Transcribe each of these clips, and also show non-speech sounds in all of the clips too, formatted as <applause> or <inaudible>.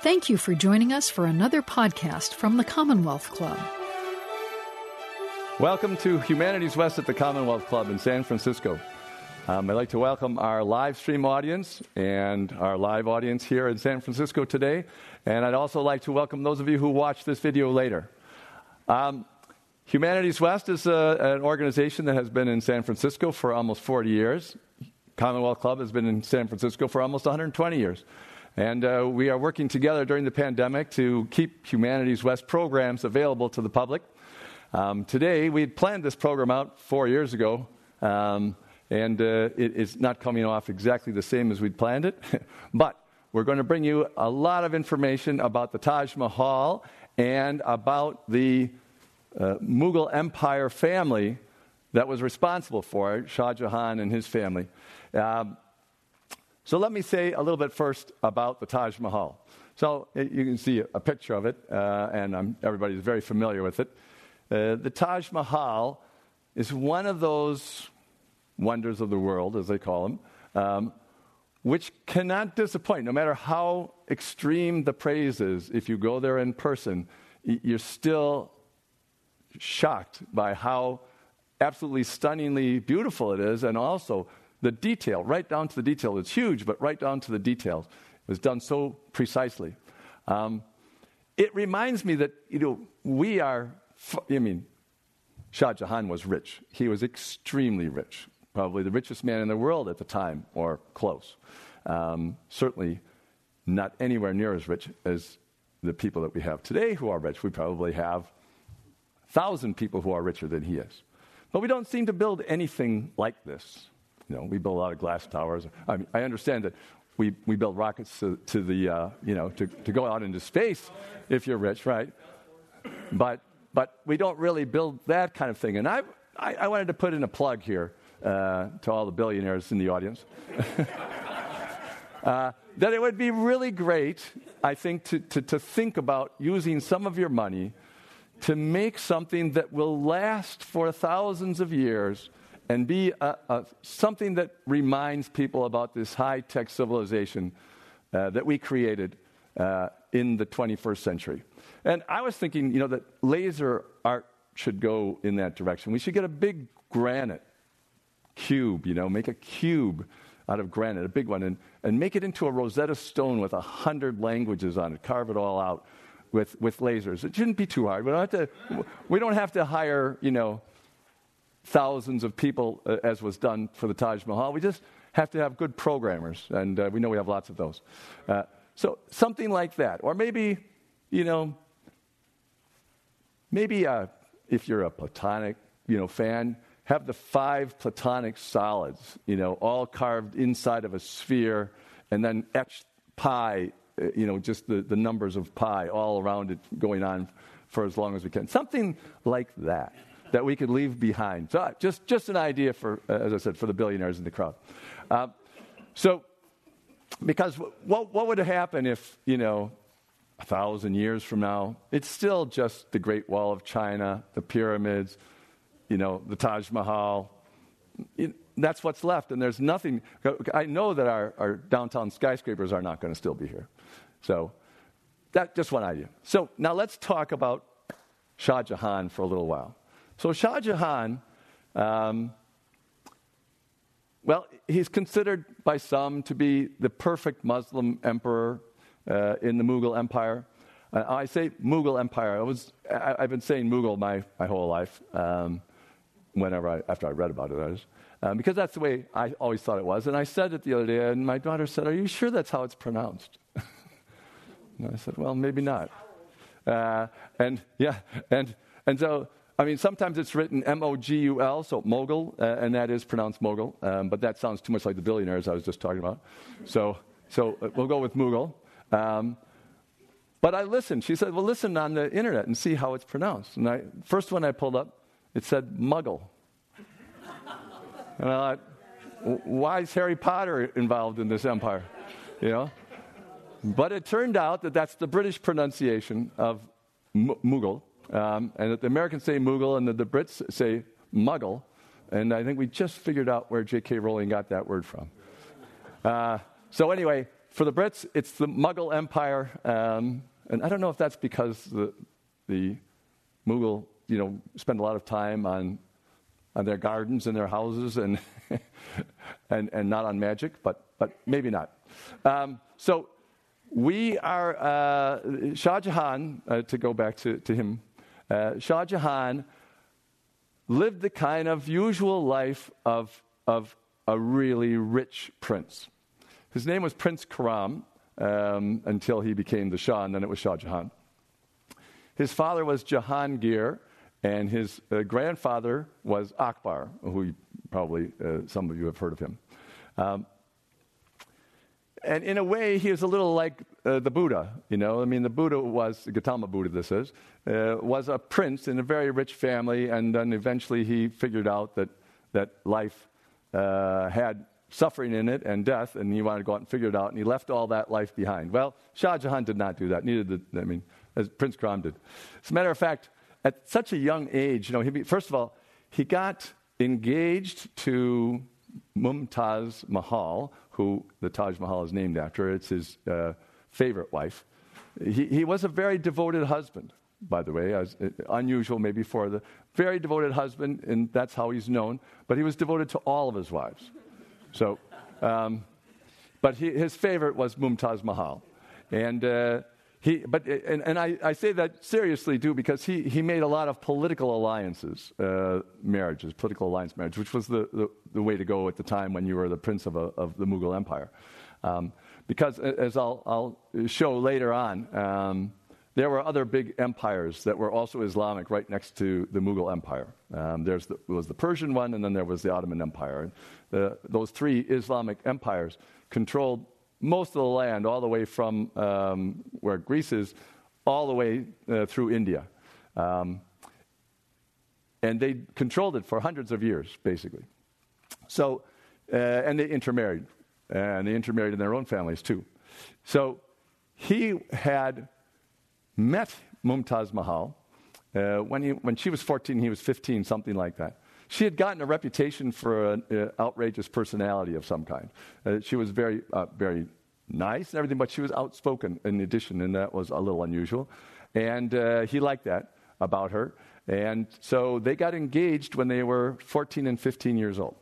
Thank you for joining us for another podcast from the Commonwealth Club. Welcome to Humanities West at the Commonwealth Club in San Francisco. Um, I'd like to welcome our live stream audience and our live audience here in San Francisco today. And I'd also like to welcome those of you who watch this video later. Um, Humanities West is a, uh, an organization that has been in San Francisco for almost 40 years. Commonwealth Club has been in San Francisco for almost 120 years. And uh, we are working together during the pandemic to keep Humanities West programs available to the public. Um, today, we had planned this program out four years ago, um, and uh, it is not coming off exactly the same as we'd planned it. <laughs> but we're going to bring you a lot of information about the Taj Mahal and about the uh, Mughal Empire family that was responsible for it, Shah Jahan and his family. Um, so let me say a little bit first about the Taj Mahal. So you can see a picture of it, uh, and I'm, everybody's very familiar with it. Uh, the Taj Mahal is one of those wonders of the world, as they call them, um, which cannot disappoint. No matter how extreme the praise is, if you go there in person, you're still shocked by how absolutely stunningly beautiful it is, and also the detail, right down to the detail. It's huge, but right down to the details. It was done so precisely. Um, it reminds me that, you know, we are, I mean, Shah Jahan was rich. He was extremely rich, probably the richest man in the world at the time, or close. Um, certainly not anywhere near as rich as the people that we have today who are rich. We probably have a thousand people who are richer than he is. But we don't seem to build anything like this. You know, we build a lot of glass towers. I, mean, I understand that we, we build rockets to, to the, uh, you know, to, to go out into space if you're rich, right? But, but we don't really build that kind of thing. And I, I, I wanted to put in a plug here uh, to all the billionaires in the audience. <laughs> uh, that it would be really great, I think, to, to, to think about using some of your money to make something that will last for thousands of years and be a, a, something that reminds people about this high tech civilization uh, that we created uh, in the 21st century. And I was thinking, you know, that laser art should go in that direction. We should get a big granite cube, you know, make a cube out of granite, a big one, and, and make it into a Rosetta Stone with a hundred languages on it, carve it all out with, with lasers. It shouldn't be too hard. We don't have to, we don't have to hire, you know, thousands of people uh, as was done for the Taj Mahal. We just have to have good programmers, and uh, we know we have lots of those. Uh, so something like that. Or maybe, you know, maybe uh, if you're a Platonic, you know, fan, have the five Platonic solids, you know, all carved inside of a sphere, and then etch pi, uh, you know, just the, the numbers of pi all around it going on for as long as we can. Something like that that we could leave behind. So, uh, just, just an idea for, uh, as I said, for the billionaires in the crowd. Uh, so, because what, what would happen if, you know, a thousand years from now, it's still just the Great Wall of China, the pyramids, you know, the Taj Mahal. It, that's what's left, and there's nothing. I know that our, our downtown skyscrapers are not going to still be here. So, that's just one idea. So, now let's talk about Shah Jahan for a little while. So Shah Jahan, um, well, he's considered by some to be the perfect Muslim emperor uh, in the Mughal Empire. Uh, I say Mughal Empire. I was, I, have been saying Mughal my, my whole life, um, whenever I, after I read about it. Um, because that's the way I always thought it was. And I said it the other day, and my daughter said, Are you sure that's how it's pronounced? <laughs> and I said, Well, maybe not. Uh, and yeah, and, and so I mean, sometimes it's written M O G U L, so mogul, uh, and that is pronounced mogul, um, but that sounds too much like the billionaires I was just talking about. So, so uh, we'll go with Mughal. Um, but I listened. She said, Well, listen on the internet and see how it's pronounced. And I, first one I pulled up, it said muggle. and I thought, Why is Harry Potter involved in this empire? You know? But it turned out that that's the British pronunciation of M-. Um, and the Americans say Mughal and the, the Brits say Muggle. And I think we just figured out where J.K. Rowling got that word from. Uh, so, anyway, for the Brits, it's the Mughal Empire. Um, and I don't know if that's because the, the Mughal, you know, spend a lot of time on, on their gardens and their houses and, <laughs> and, and not on magic, but, but maybe not. Um, so we are, uh, Shah Jahan, uh, to go back to, to him, uh, Shah Jahan lived the kind of usual life of, of a really rich prince. His name was Prince Khurram um, until he became the Shah, and then it was Shah Jahan. His father was Jahangir, and his uh, grandfather was Akbar, who probably uh, some of you have heard of him. Um, and in a way, he was a little like uh, the Buddha. You know, I mean, the Buddha was Gautama Buddha. This is uh, was a prince in a very rich family, and then eventually he figured out that that life uh, had suffering in it and death, and he wanted to go out and figure it out, and he left all that life behind. Well, Shah Jahan did not do that. Neither did I mean, as Prince Khurram did. As a matter of fact, at such a young age, you know, he, first of all, he got engaged to Mumtaz Mahal, who the Taj Mahal is named after. It's his uh, favorite wife. He, he was a very devoted husband, by the way, as, uh, unusual maybe for the very devoted husband, and that's how he's known. But he was devoted to all of his wives. So, um, but he, his favorite was Mumtaz Mahal, and. Uh, he, but, and, and I, I, say that seriously, too, because he, he made a lot of political alliances, uh, marriages, political alliance marriage, which was the, the, the, way to go at the time when you were the prince of, a, of the Mughal Empire. Um, because, as I'll, I'll, show later on, um, there were other big empires that were also Islamic right next to the Mughal Empire. Um, there was the Persian one, and then there was the Ottoman Empire. The, those three Islamic empires controlled most of the land, all the way from um, where Greece is, all the way uh, through India. Um, and they controlled it for hundreds of years, basically. So, uh, and they intermarried, and they intermarried in their own families too. So, he had met Mumtaz Mahal uh, when, he, when she was 14, he was 15, something like that. She had gotten a reputation for an uh, outrageous personality of some kind. Uh, she was very, uh, very nice and everything, but she was outspoken in addition, and that was a little unusual. And uh, he liked that about her. And so they got engaged when they were 14 and 15 years old.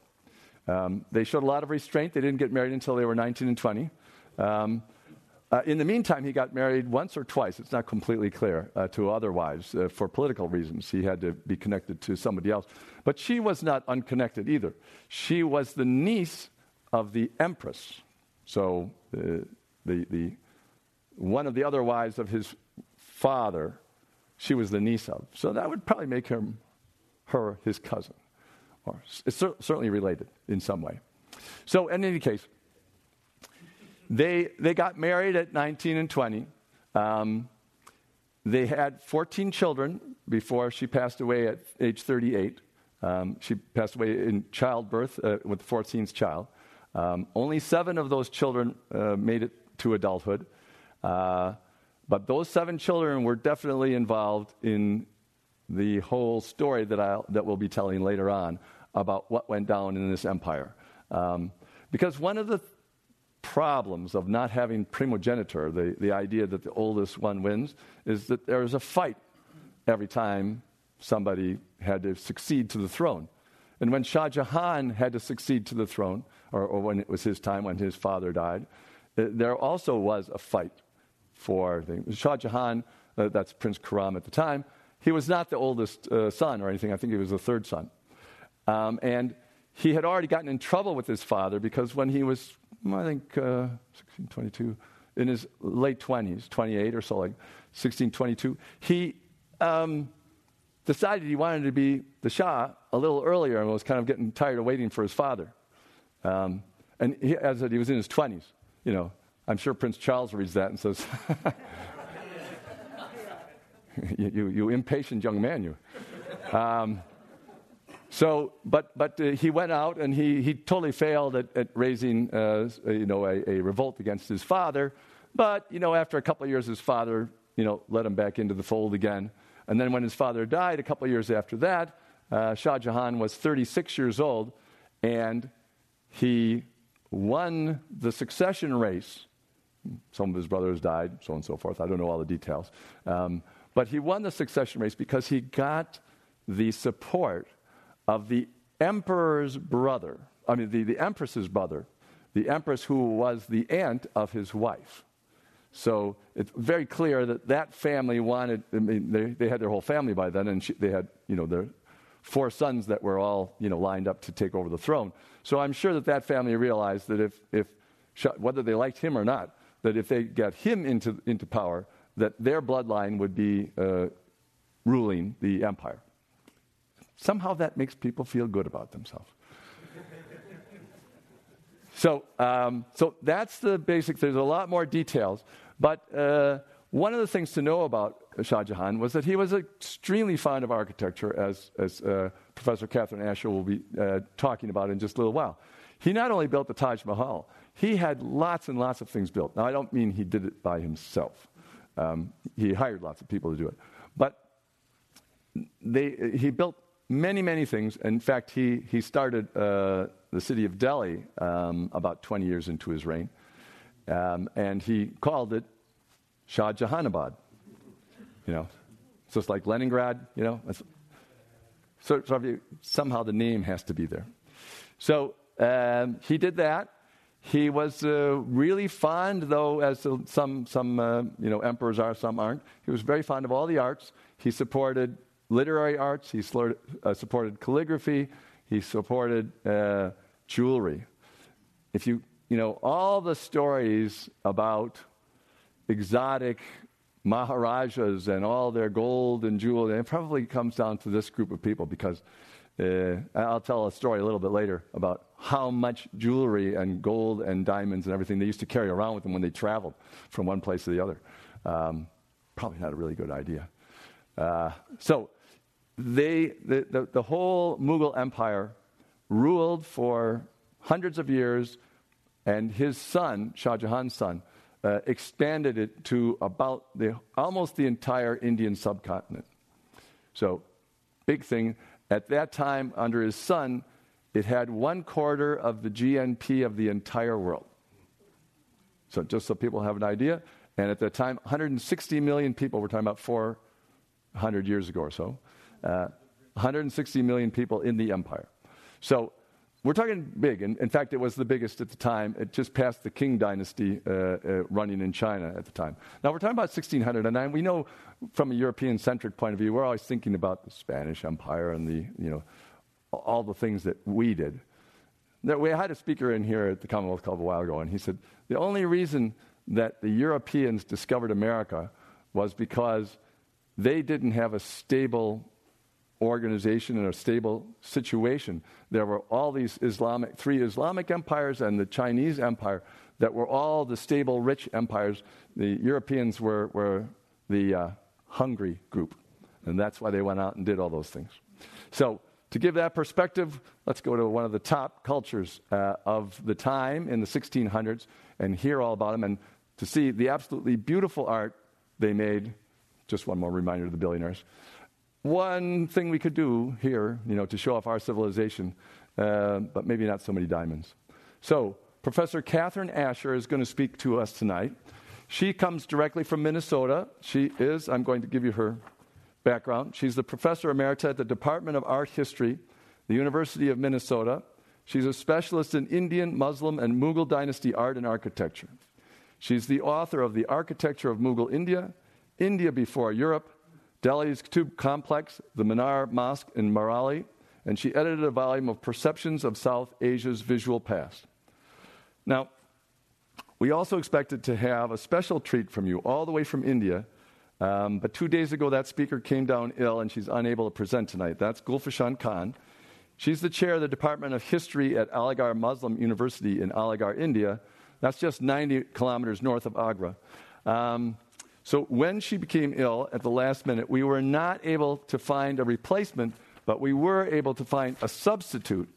Um, they showed a lot of restraint. They didn't get married until they were 19 and 20. Um, uh, in the meantime, he got married once or twice. It's not completely clear uh, to other wives uh, for political reasons. He had to be connected to somebody else. But she was not unconnected either. She was the niece of the empress. So the, the, the, one of the other wives of his father, she was the niece of. So that would probably make him, her his cousin. Or it's cer- certainly related in some way. So, in any case, they, they got married at 19 and 20. Um, they had 14 children before she passed away at age 38. Um, she passed away in childbirth uh, with the 14th child. Um, only seven of those children uh, made it to adulthood. Uh, but those seven children were definitely involved in the whole story that, i that we'll be telling later on about what went down in this empire. Um, because one of the problems of not having primogeniture, the, the idea that the oldest one wins, is that there is a fight every time somebody had to succeed to the throne. And when Shah Jahan had to succeed to the throne, or, or when it was his time when his father died, uh, there also was a fight for things. Shah Jahan, uh, that's Prince Khurram at the time, he was not the oldest uh, son or anything. I think he was the third son. Um, and he had already gotten in trouble with his father because when he was I think uh, 16, 22, in his late 20s, 28 or so, like 16, 22, he um, decided he wanted to be the Shah a little earlier and was kind of getting tired of waiting for his father. Um, and he, as he was in his 20s, you know, I'm sure Prince Charles reads that and says, <laughs> <laughs> you, you, you, impatient young man, you. Um, so, but, but uh, he went out and he, he totally failed at, at raising, uh, you know, a, a, revolt against his father. But, you know, after a couple of years, his father, you know, let him back into the fold again. And then when his father died, a couple of years after that, uh, Shah Jahan was 36 years old, and he won the succession race some of his brothers died, so on and so forth. I don't know all the details. Um, but he won the succession race because he got the support of the emperor's brother, I mean, the, the empress's brother, the empress who was the aunt of his wife. So it's very clear that that family wanted, I mean, they, they had their whole family by then, and she, they had, you know, their four sons that were all, you know, lined up to take over the throne. So I'm sure that that family realized that if, if whether they liked him or not, that if they got him into, into power, that their bloodline would be uh, ruling the empire. Somehow that makes people feel good about themselves. <laughs> so, um, so that's the basic. There's a lot more details, but uh, one of the things to know about Shah Jahan was that he was extremely fond of architecture, as, as uh, Professor Catherine Asher will be uh, talking about in just a little while. He not only built the Taj Mahal, he had lots and lots of things built. Now, I don't mean he did it by himself. Um, he hired lots of people to do it. But they, he built many, many things. In fact, he, he started uh, the city of Delhi um, about 20 years into his reign. Um, and he called it Shah Jahanabad. You know, it's just like Leningrad, you know. So, so somehow the name has to be there. So um, he did that. He was uh, really fond, though, as some, some uh, you know, emperors are, some aren't. He was very fond of all the arts. He supported literary arts. He uh, supported calligraphy. He supported uh, jewelry. If you, you know, all the stories about exotic Maharajas and all their gold and jewelry, it probably comes down to this group of people because uh, I'll tell a story a little bit later about how much jewelry and gold and diamonds and everything they used to carry around with them when they traveled from one place to the other. Um, probably not a really good idea. Uh, so, they, the, the, the whole Mughal Empire ruled for hundreds of years, and his son, Shah Jahan's son, uh, expanded it to about the, almost the entire Indian subcontinent. So, big thing. At that time, under his son, it had one quarter of the GNP of the entire world. So, just so people have an idea, and at that time, 160 million people, we're talking about 400 years ago or so, uh, 160 million people in the empire. So, we're talking big. In, in fact, it was the biggest at the time. It just passed the Qing dynasty uh, uh, running in China at the time. Now, we're talking about 1609. We know from a European centric point of view, we're always thinking about the Spanish Empire and the, you know, all the things that we did. We had a speaker in here at the Commonwealth Club a while ago, and he said the only reason that the Europeans discovered America was because they didn't have a stable organization and a stable situation. There were all these Islamic, three Islamic empires and the Chinese empire that were all the stable, rich empires. The Europeans were, were the uh, hungry group, and that's why they went out and did all those things. So, to give that perspective, let's go to one of the top cultures uh, of the time in the 1600s and hear all about them and to see the absolutely beautiful art they made. Just one more reminder to the billionaires one thing we could do here, you know, to show off our civilization, uh, but maybe not so many diamonds. So, Professor Catherine Asher is going to speak to us tonight. She comes directly from Minnesota. She is, I'm going to give you her background. She's the professor emerita at the Department of Art History, the University of Minnesota. She's a specialist in Indian, Muslim, and Mughal dynasty art and architecture. She's the author of The Architecture of Mughal India, India Before Europe, Delhi's Qutb Complex, the Minar Mosque in Mehrauli, and she edited a volume of Perceptions of South Asia's Visual Past. Now, we also expected to have a special treat from you, all the way from India. Um, but two days ago, that speaker came down ill and she's unable to present tonight. That's Gulfishan Khan. She's the chair of the Department of History at Aligarh Muslim University in Aligarh, India. That's just 90 kilometers north of Agra. Um, so when she became ill at the last minute, we were not able to find a replacement, but we were able to find a substitute.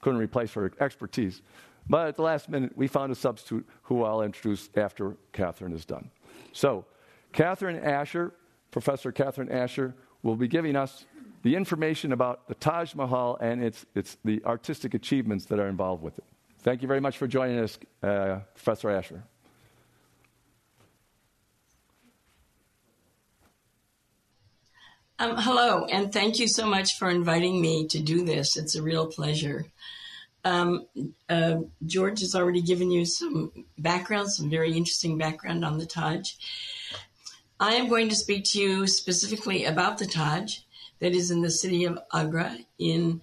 Couldn't replace her expertise. But at the last minute, we found a substitute who I'll introduce after Catherine is done. So, Catherine Asher, Professor Catherine Asher, will be giving us the information about the Taj Mahal and its, its, the artistic achievements that are involved with it. Thank you very much for joining us, uh, Professor Asher. Um, hello, and thank you so much for inviting me to do this. It's a real pleasure. Um, uh, George has already given you some background, some very interesting background on the Taj. I am going to speak to you specifically about the Taj that is in the city of Agra in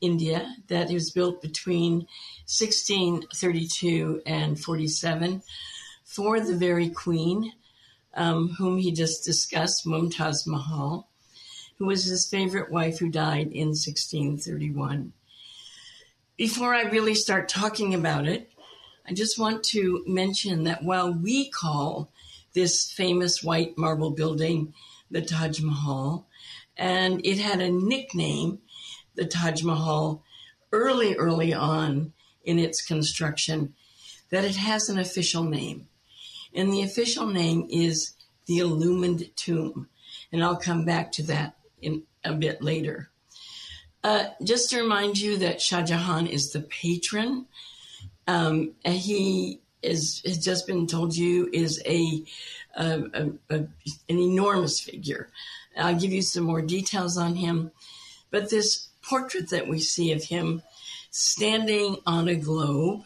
India, that was built between 1632 and 47 for the very queen um, whom he just discussed, Mumtaz Mahal, who was his favorite wife who died in 1631. Before I really start talking about it, I just want to mention that while we call this famous white marble building the Taj Mahal, and it had a nickname, the Taj Mahal, early, early on in its construction, that it has an official name. And the official name is the Illumined Tomb. And I'll come back to that in a bit later. Uh, just to remind you that Shah Jahan is the patron. Um, he is has just been told you is a, a, a, a, an enormous figure. I'll give you some more details on him, but this portrait that we see of him standing on a globe.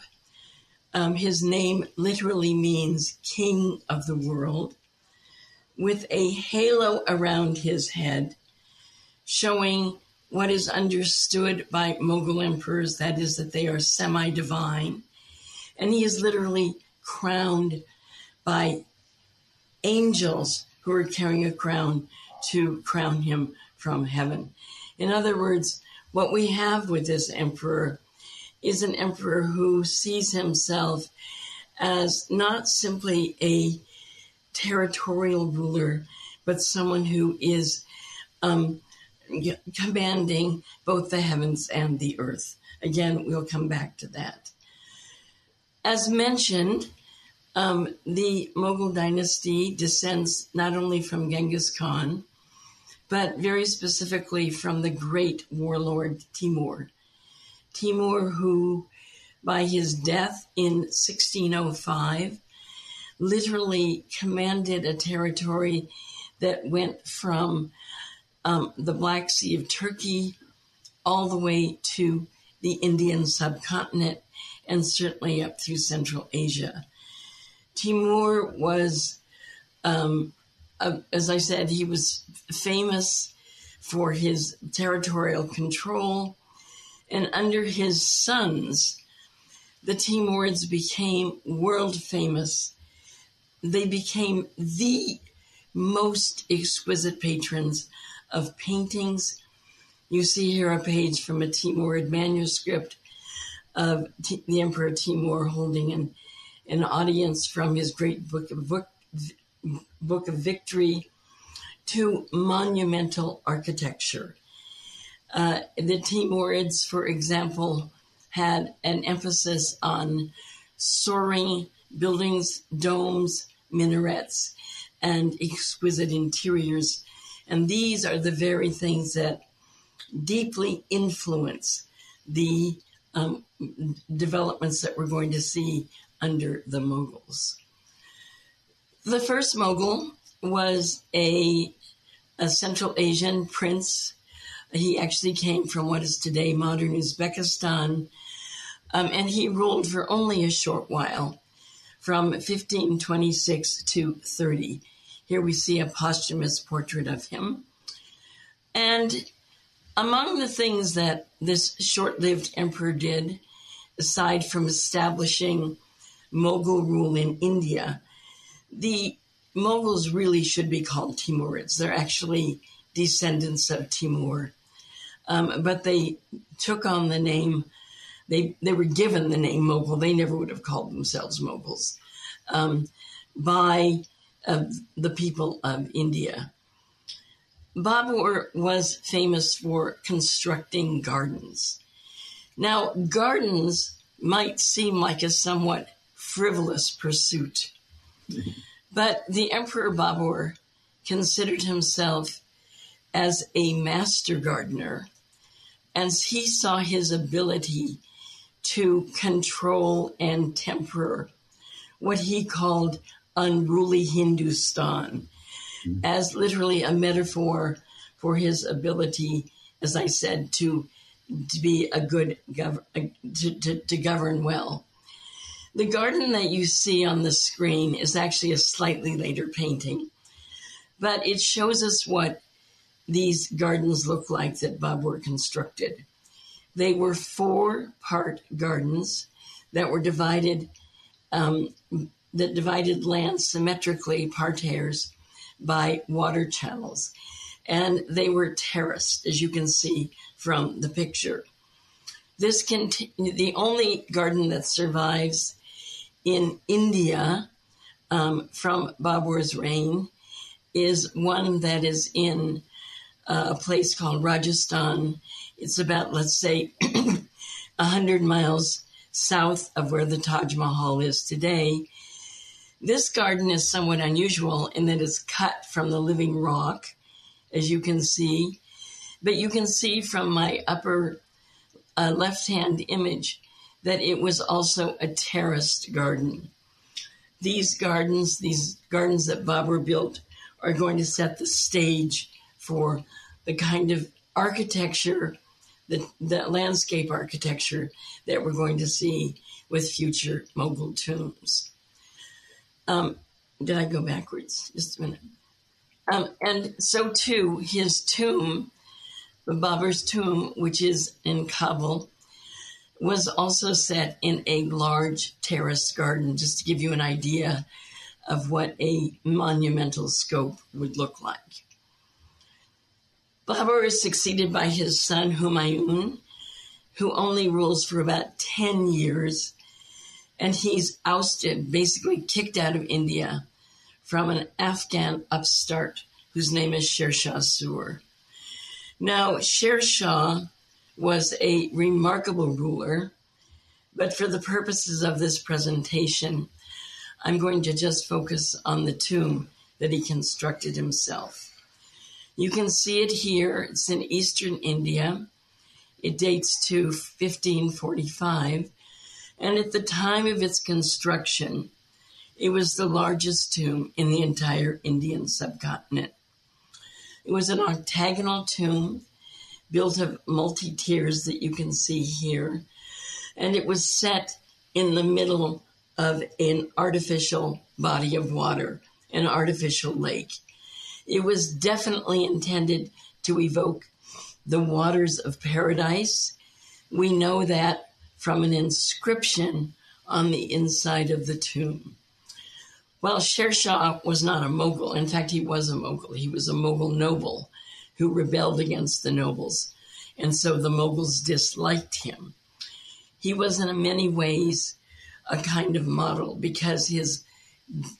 Um, his name literally means King of the World, with a halo around his head, showing what is understood by Mughal emperors that is, that they are semi divine. And he is literally crowned by angels who are carrying a crown to crown him from heaven. In other words, what we have with this emperor is an emperor who sees himself as not simply a territorial ruler, but someone who is um, commanding both the heavens and the earth. Again, we'll come back to that. As mentioned, um, the Mughal dynasty descends not only from Genghis Khan, but very specifically from the great warlord Timur. Timur, who by his death in 1605 literally commanded a territory that went from um, the Black Sea of Turkey all the way to the Indian subcontinent and certainly up through Central Asia. Timur was, um, as I said, he was famous for his territorial control, and under his sons, the Timurids became world famous they became the most exquisite patrons of paintings. You see here a page from a Timurid manuscript of T- the Emperor Timur holding an, an audience from his great book of, book, book of victory to monumental architecture. Uh, the Timurids, for example, had an emphasis on soaring buildings, domes, minarets, and exquisite interiors. And these are the very things that deeply influence the um, developments that we're going to see under the Mughals. The first Mughal was a, a Central Asian prince. He actually came from what is today modern Uzbekistan, um, and he ruled for only a short while from 1526 to 30. Here we see a posthumous portrait of him. And among the things that this short lived emperor did, aside from establishing Mughal rule in India, the Mughals really should be called Timurids. They're actually descendants of Timur. Um, but they took on the name they they were given the name Mughal. They never would have called themselves Mughals um, by uh, the people of India. Babur was famous for constructing gardens. Now, gardens might seem like a somewhat frivolous pursuit, <laughs> but the Emperor Babur considered himself as a master gardener, as he saw his ability to control and temper what he called unruly Hindustan mm-hmm. as literally a metaphor for his ability, as I said, to to be a good gov- to, to, to govern well. The garden that you see on the screen is actually a slightly later painting, but it shows us what these gardens look like that Babur constructed. They were four part gardens that were divided, um, that divided land symmetrically, parterres, by water channels. And they were terraced, as you can see from the picture. This can the only garden that survives in India um, from Babur's reign is one that is in uh, a place called Rajasthan. It's about, let's say, <clears throat> 100 miles south of where the Taj Mahal is today. This garden is somewhat unusual in that it's cut from the living rock, as you can see. But you can see from my upper uh, left hand image that it was also a terraced garden. These gardens, these gardens that Babur built, are going to set the stage for the kind of architecture, the, the landscape architecture that we're going to see with future Mughal tombs. Um, did I go backwards? Just a minute. Um, and so too, his tomb, Babur's tomb, which is in Kabul, was also set in a large terrace garden, just to give you an idea of what a monumental scope would look like. Babur is succeeded by his son Humayun, who only rules for about 10 years, and he's ousted, basically kicked out of India from an Afghan upstart whose name is Sher Shah Sur. Now, Sher Shah was a remarkable ruler, but for the purposes of this presentation, I'm going to just focus on the tomb that he constructed himself. You can see it here. It's in eastern India. It dates to 1545. And at the time of its construction, it was the largest tomb in the entire Indian subcontinent. It was an octagonal tomb built of multi tiers that you can see here. And it was set in the middle of an artificial body of water, an artificial lake. It was definitely intended to evoke the waters of paradise. We know that from an inscription on the inside of the tomb. Well, Sher Shah was not a mogul. In fact, he was a mogul. He was a mogul noble who rebelled against the nobles. And so the moguls disliked him. He was in many ways a kind of model because his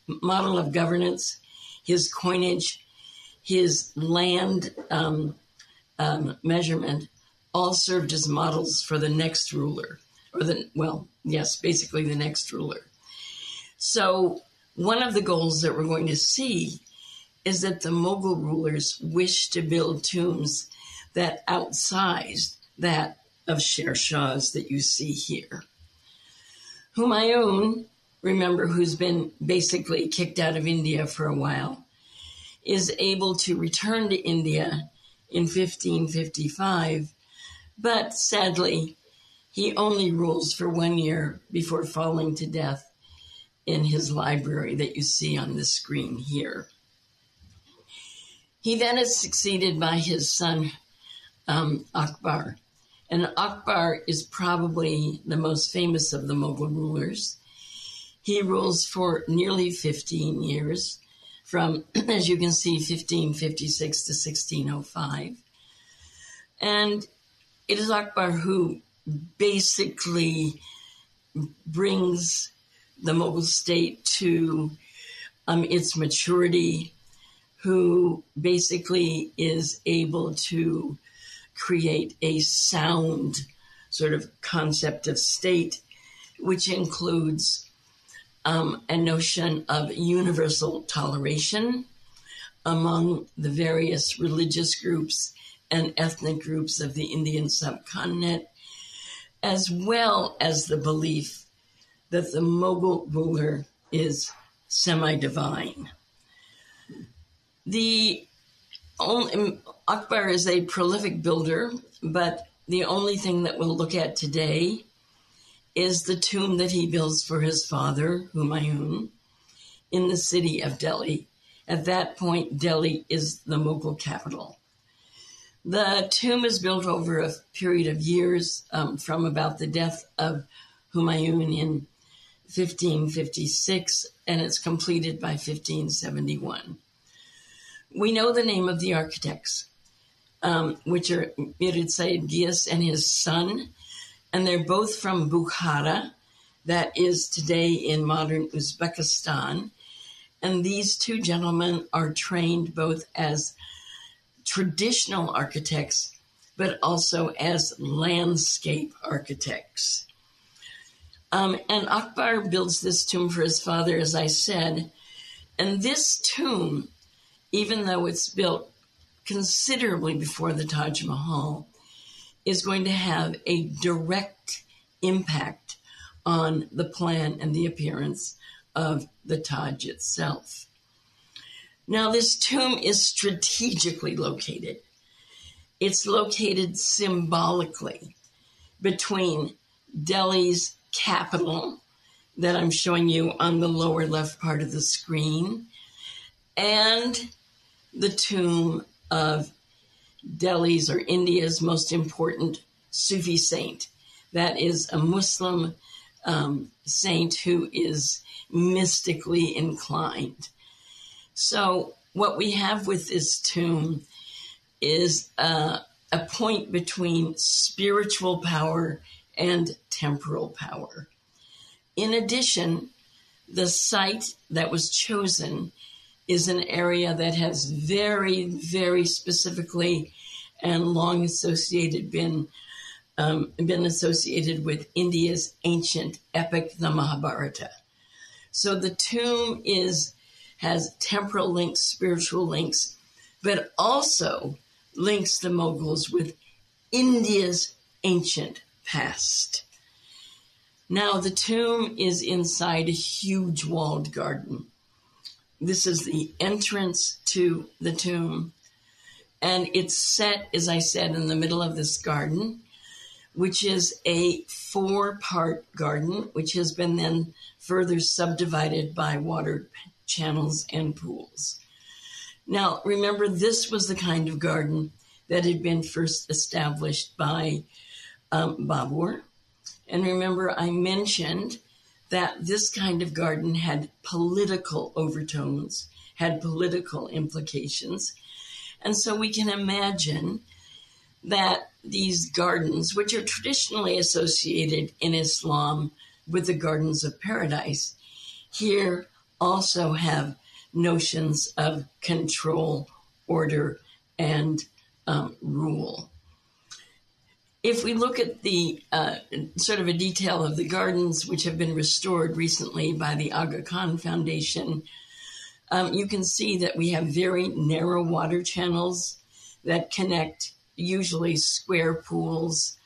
model of governance, his coinage, his land um, um, measurement all served as models for the next ruler, or the, well, yes, basically the next ruler. So, one of the goals that we're going to see is that the Mughal rulers wished to build tombs that outsized that of Sher Shah's that you see here. Humayun, remember, who's been basically kicked out of India for a while, is able to return to India in 1555, but sadly, he only rules for one year before falling to death in his library that you see on the screen here. He then is succeeded by his son um, Akbar. And Akbar is probably the most famous of the Mughal rulers. He rules for nearly 15 years, from, <clears throat> as you can see, 1556 to 1605. And it is Akbar who basically brings the Mughal state to um, its maturity, who basically is able to create a sound sort of concept of state, which includes um, a notion of universal toleration among the various religious groups and ethnic groups of the Indian subcontinent, as well as the belief that the Mughal ruler is semi divine. The only, Akbar is a prolific builder, but the only thing that we'll look at today is the tomb that he builds for his father, Humayun, in the city of Delhi. At that point, Delhi is the Mughal capital. The tomb is built over a period of years um, from about the death of Humayun in 1556, and it's completed by 1571. We know the name of the architects, um, which are Mirak Sayyid Ghiyas and his son, and they're both from Bukhara, that is today in modern Uzbekistan. And these two gentlemen are trained both as traditional architects, but also as landscape architects. Um, and Akbar builds this tomb for his father, as I said. And this tomb, even though it's built considerably before the Taj Mahal, is going to have a direct impact on the plan and the appearance of the Taj itself. Now, this tomb is strategically located. It's located symbolically between Delhi's capital, that I'm showing you on the lower left part of the screen, and the tomb of Delhi's or India's most important Sufi saint. That is a Muslim um, saint who is mystically inclined. So, what we have with this tomb is uh, a point between spiritual power and temporal power. In addition, the site that was chosen is an area that has very, very specifically and long associated been um, been associated with India's ancient epic, the Mahabharata. So the tomb is has temporal links, spiritual links, but also links the Moguls with India's ancient past. Now, the tomb is inside a huge walled garden. This is the entrance to the tomb, and it's set, as I said, in the middle of this garden, which is a four part garden, which has been then further subdivided by water channels and pools. Now, remember, this was the kind of garden that had been first established by um, Babur. And remember, I mentioned that this kind of garden had political overtones, had political implications. And so we can imagine that these gardens, which are traditionally associated in Islam with the gardens of paradise, here also have notions of control, order, and um, rule if we look at the uh, sort of a detail of the gardens which have been restored recently by the Aga Khan Foundation, um, you can see that we have very narrow water channels that connect usually square pools.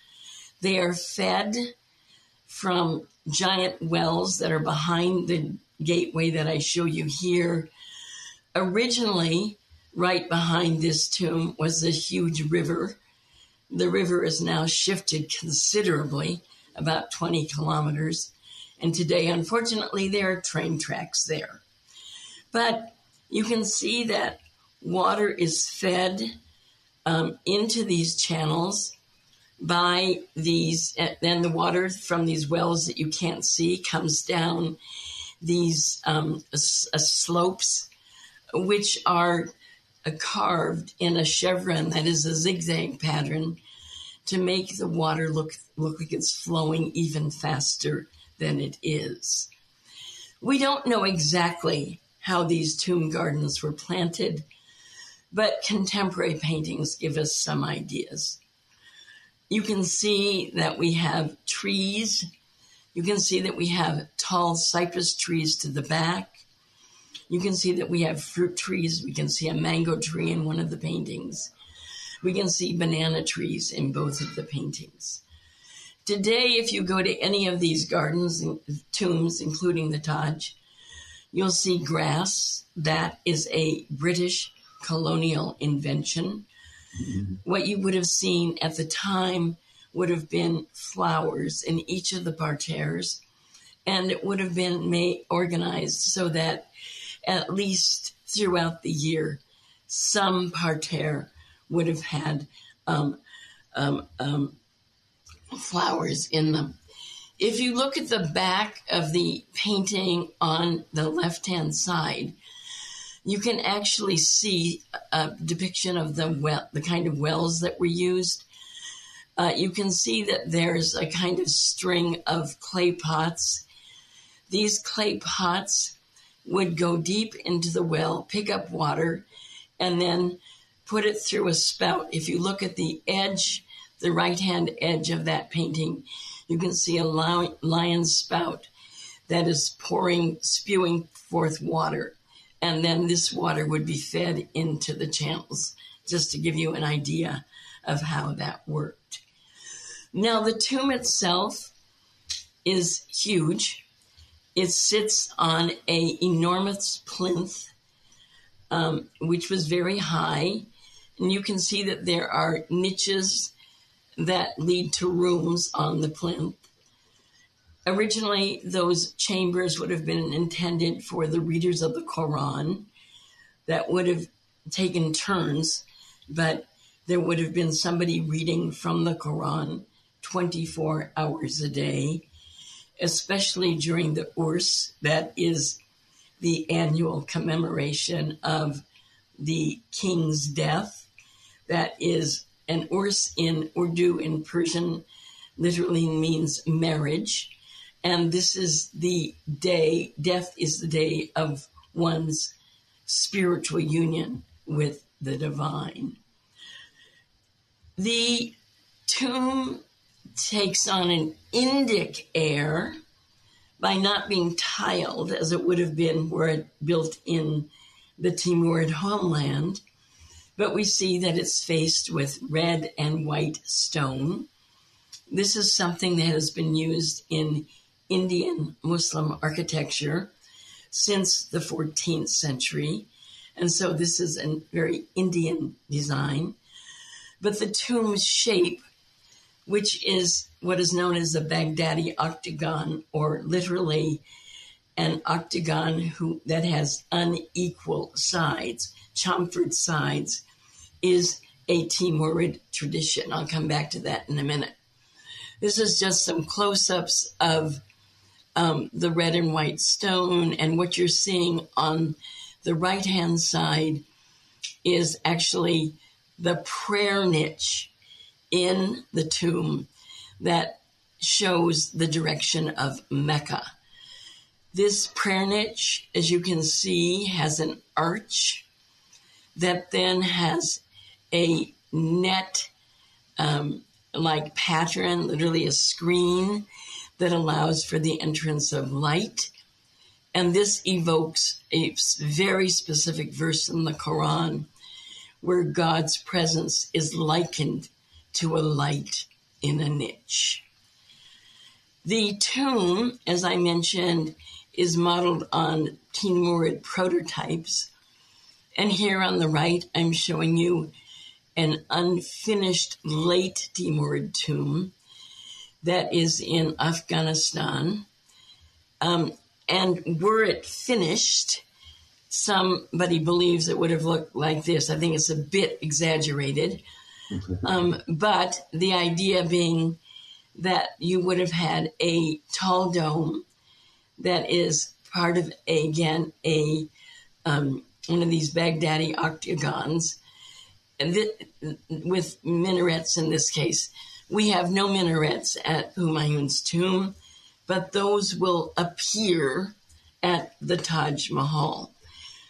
They are fed from giant wells that are behind the gateway that I show you here. Originally, right behind this tomb was a huge river the river is now shifted considerably, about 20 kilometers. And today, unfortunately, there are train tracks there. But you can see that water is fed um, into these channels by these, and the water from these wells that you can't see comes down these um, slopes, which are carved in a chevron that is a zigzag pattern to make the water look, look like it's flowing even faster than it is. We don't know exactly how these tomb gardens were planted, but contemporary paintings give us some ideas. You can see that we have trees. You can see that we have tall cypress trees to the back. You can see that we have fruit trees. We can see a mango tree in one of the paintings. We can see banana trees in both of the paintings. Today, if you go to any of these gardens and tombs, including the Taj, you'll see grass. That is a British colonial invention. Mm-hmm. What you would have seen at the time would have been flowers in each of the parterres, and it would have been made, organized so that at least throughout the year, some parterre would have had um, um, um, flowers in them. If you look at the back of the painting on the left hand side, you can actually see a depiction of the well, the kind of wells that were used. Uh, you can see that there's a kind of string of clay pots. These clay pots would go deep into the well, pick up water, and then put it through a spout. If you look at the edge, the right hand edge of that painting, you can see a lion spout that is pouring, spewing forth water and then this water would be fed into the channels, just to give you an idea of how that worked. Now, the tomb itself is huge. It sits on a enormous plinth, um, which was very high, and you can see that there are niches that lead to rooms on the plinth. Originally, those chambers would have been intended for the readers of the Quran that would have taken turns, but there would have been somebody reading from the Quran 24 hours a day, especially during the Urs, that is the annual commemoration of the king's death. That is an Urs in Urdu in Persian literally means marriage. And this is the day, death is the day of one's spiritual union with the divine. The tomb takes on an Indic air by not being tiled as it would have been were it built in the Timurid homeland, but we see that it's faced with red and white stone. This is something that has been used in Indian Muslim architecture since the 14th century. And so this is a very Indian design. But the tomb's shape, which is what is known as the Baghdadi octagon, or literally an octagon who, that has unequal sides, chamfered sides, is a Timurid tradition. I'll come back to that in a minute. This is just some close ups of um, the red and white stone. And what you're seeing on the right hand side is actually the prayer niche in the tomb that shows the direction of Mecca. This prayer niche, as you can see, has an arch that then has a net um, like pattern, literally a screen that allows for the entrance of light. And this evokes a very specific verse in the Quran where God's presence is likened to a light in a niche. The tomb, as I mentioned, is modeled on Timurid prototypes. And here on the right, I'm showing you an unfinished late Timurid tomb that is in Afghanistan. Um, and were it finished, somebody believes it would have looked like this. I think it's a bit exaggerated. Um, but the idea being that you would have had a tall dome that is part of, a, again, a um, one of these Baghdadi octagons, th- with minarets in this case, we have no minarets at Humayun's tomb, but those will appear at the Taj Mahal.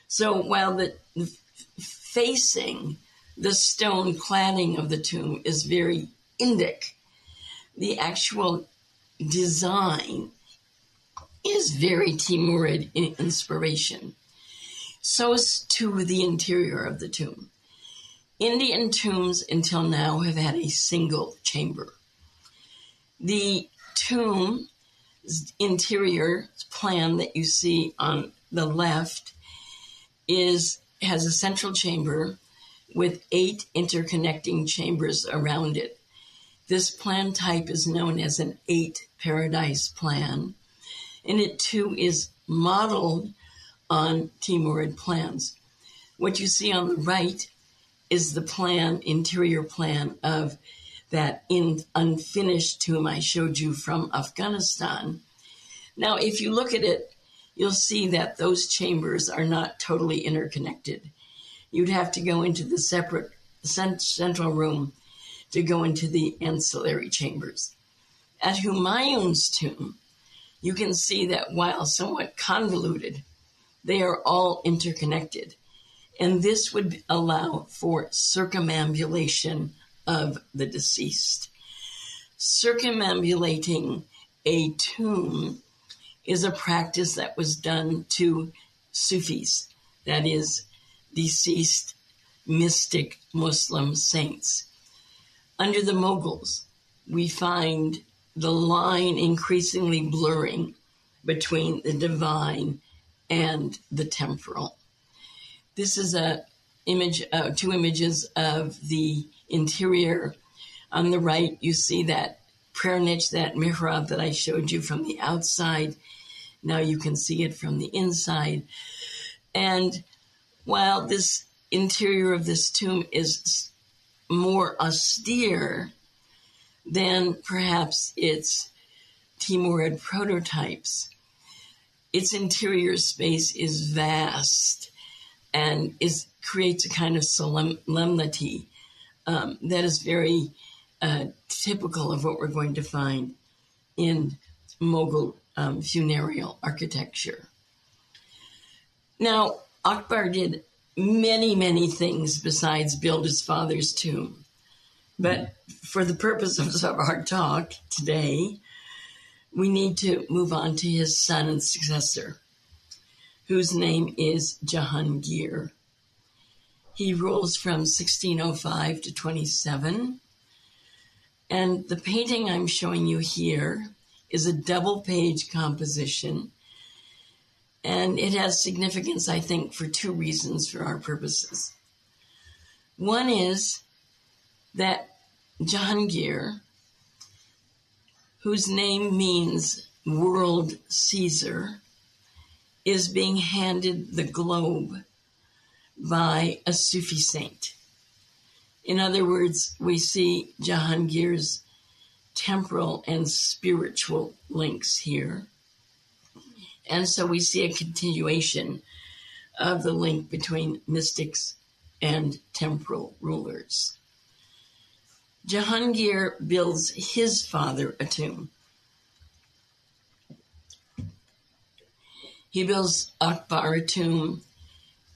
So while the facing the stone cladding of the tomb is very Indic, the actual design is very Timurid in inspiration. So is to the interior of the tomb. Indian tombs until now have had a single chamber. The tomb interior plan that you see on the left is has a central chamber with eight interconnecting chambers around it. This plan type is known as an eight paradise plan, and it too is modeled on Timurid plans. What you see on the right is the plan, interior plan of that in unfinished tomb I showed you from Afghanistan. Now, if you look at it, you'll see that those chambers are not totally interconnected. You'd have to go into the separate central room to go into the ancillary chambers. At Humayun's tomb, you can see that while somewhat convoluted, they are all interconnected. And this would allow for circumambulation of the deceased. Circumambulating a tomb is a practice that was done to Sufis, that is, deceased mystic Muslim saints. Under the Mughals, we find the line increasingly blurring between the divine and the temporal. This is a image, uh, two images of the interior. On the right, you see that prayer niche, that mihrab that I showed you from the outside. Now you can see it from the inside. And while this interior of this tomb is more austere than perhaps its Timurid prototypes, its interior space is vast and is creates a kind of solemnity um, that is very uh, typical of what we're going to find in Mughal um, funereal architecture. Now, Akbar did many, many things besides build his father's tomb. But for the purposes of <laughs> our talk today, we need to move on to his son and successor, whose name is Jahangir. He rules from 1605 to 27. And the painting I'm showing you here is a double page composition and it has significance, I think, for two reasons for our purposes. One is that Jahangir, whose name means world seizer, is being handed the globe by a Sufi saint. In other words, we see Jahangir's temporal and spiritual links here. And so we see a continuation of the link between mystics and temporal rulers. Jahangir builds his father a tomb. He builds Akbar a tomb,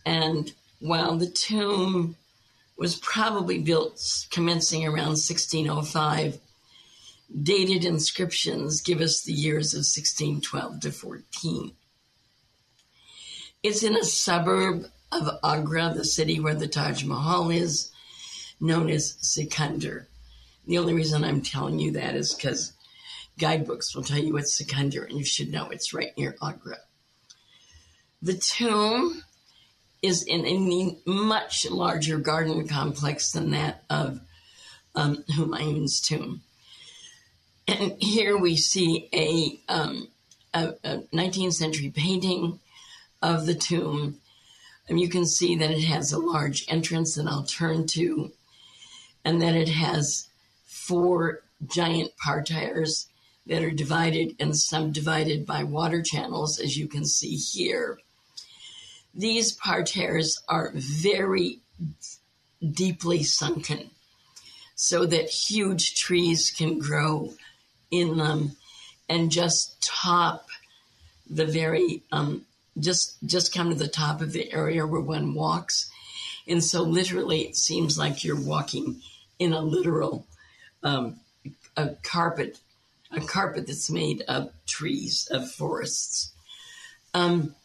and while the tomb was probably built commencing around 1605, dated inscriptions give us the years of 1612 to 14. It's in a suburb of Agra, the city where the Taj Mahal is, known as Sikandra. The only reason I'm telling you that is because guidebooks will tell you it's Sikandra, and you should know it's right near Agra. The tomb is in a much larger garden complex than that of um, Humayun's tomb. And here we see a, um, a, a 19th century painting of the tomb. And you can see that it has a large entrance that I'll turn to, and that it has four giant parterres that are divided and subdivided by water channels, as you can see here. These parterres are very deeply sunken so that huge trees can grow in them and just top the very um, just just come to the top of the area where one walks. And so literally it seems like you're walking in a literal um, a carpet a carpet that's made of trees of forests. Um,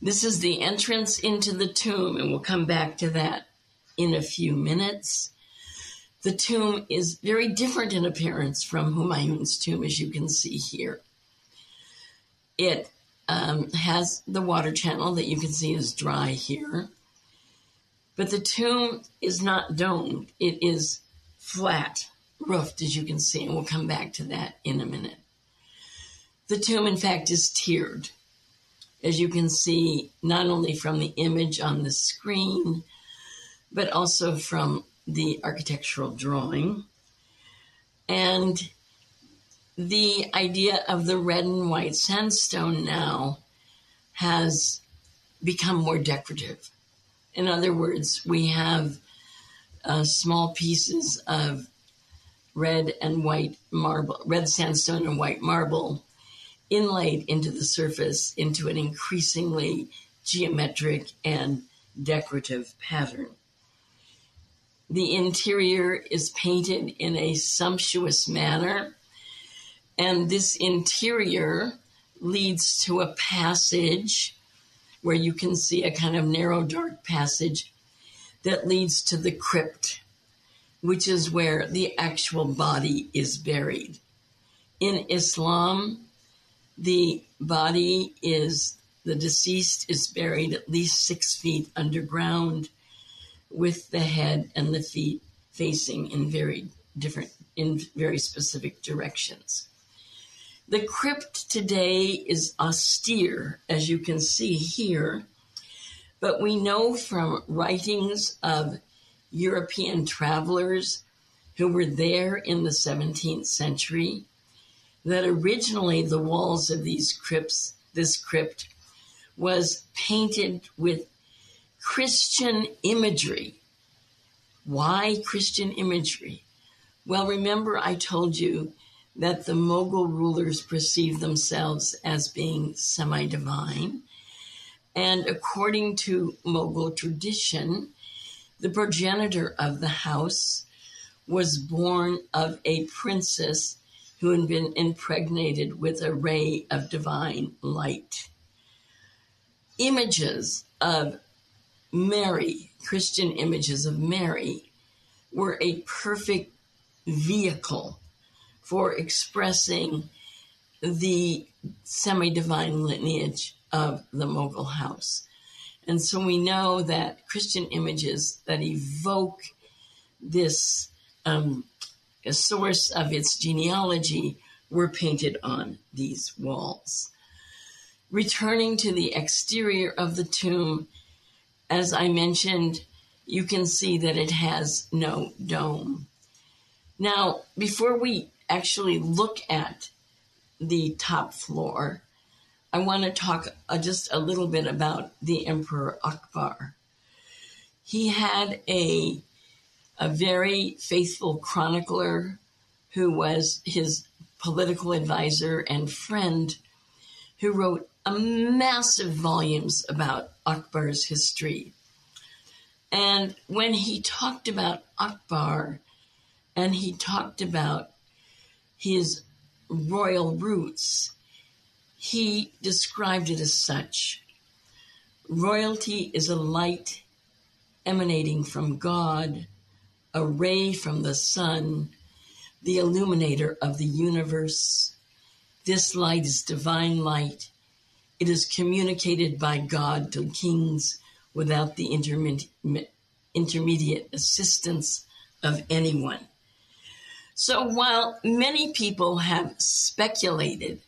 this is the entrance into the tomb and we'll come back to that in a few minutes the tomb is very different in appearance from Humayun's tomb, as you can see here. It um, has the water channel that you can see is dry here. But the tomb is not domed, it is flat, roofed, as you can see, and we'll come back to that in a minute. The tomb, in fact, is tiered, as you can see, not only from the image on the screen, but also from the architectural drawing. And the idea of the red and white sandstone now has become more decorative. In other words, we have uh, small pieces of red and white marble, red sandstone and white marble inlaid into the surface into an increasingly geometric and decorative pattern. The interior is painted in a sumptuous manner, and this interior leads to a passage where you can see a kind of narrow, dark passage that leads to the crypt, which is where the actual body is buried. In Islam, the body is, the deceased is buried at least six feet underground with the head and the feet facing in very different, in very specific directions. The crypt today is austere, as you can see here, but we know from writings of European travelers who were there in the 17th century that originally the walls of these crypts, this crypt, was painted with Christian imagery. Why Christian imagery? Well, remember I told you that the Mughal rulers perceived themselves as being semi divine. And according to Mughal tradition, the progenitor of the house was born of a princess who had been impregnated with a ray of divine light. Images of Mary, Christian images of Mary, were a perfect vehicle for expressing the semi divine lineage of the Mughal house. And so we know that Christian images that evoke this um, source of its genealogy were painted on these walls. Returning to the exterior of the tomb, as I mentioned, you can see that it has no dome. Now, before we actually look at the top floor, I want to talk uh, just a little bit about the Emperor Akbar. He had a a very faithful chronicler who was his political advisor and friend who wrote massive volumes about Akbar's history. And when he talked about Akbar and he talked about his royal roots, he described it as such. Royalty is a light emanating from God, a ray from the sun, the illuminator of the universe. This light is divine light. It is communicated by God to kings without the intermediate assistance of anyone. So while many people have speculated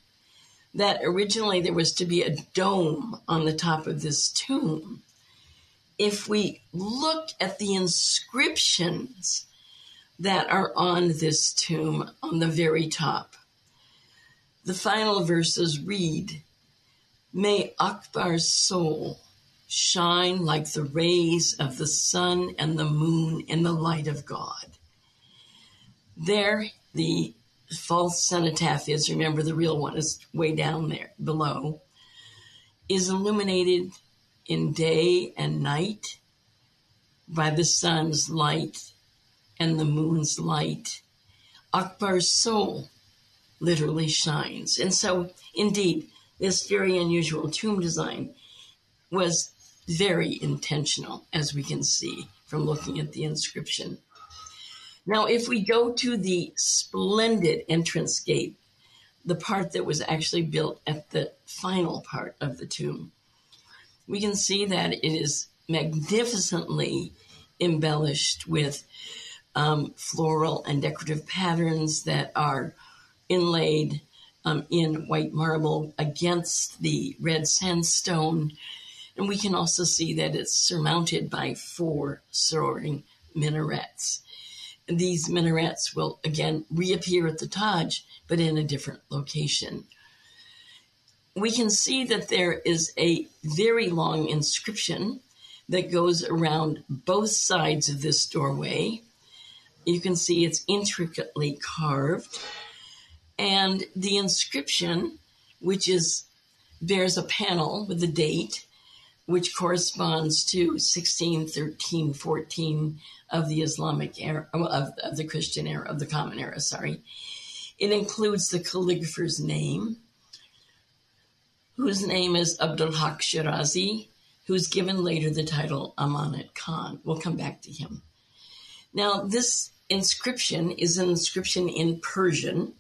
that originally there was to be a dome on the top of this tomb, if we look at the inscriptions that are on this tomb on the very top, the final verses read, May Akbar's soul shine like the rays of the sun and the moon in the light of God. There, the false cenotaph is, remember the real one is way down there below, is illuminated in day and night by the sun's light and the moon's light. Akbar's soul literally shines. And so, indeed, this very unusual tomb design was very intentional, as we can see from looking at the inscription. Now, if we go to the splendid entrance gate, the part that was actually built at the final part of the tomb, we can see that it is magnificently embellished with um, floral and decorative patterns that are inlaid um, in white marble against the red sandstone. And we can also see that it's surmounted by four soaring minarets. And these minarets will again reappear at the Taj, but in a different location. We can see that there is a very long inscription that goes around both sides of this doorway. You can see it's intricately carved. And the inscription, which is bears a panel with a date, which corresponds to 1613 14 of the Islamic era, of, of the Christian era, of the Common Era, sorry. It includes the calligrapher's name, whose name is Abdul Haq Shirazi, who's given later the title Amanat Khan. We'll come back to him. Now, this inscription is an inscription in Persian.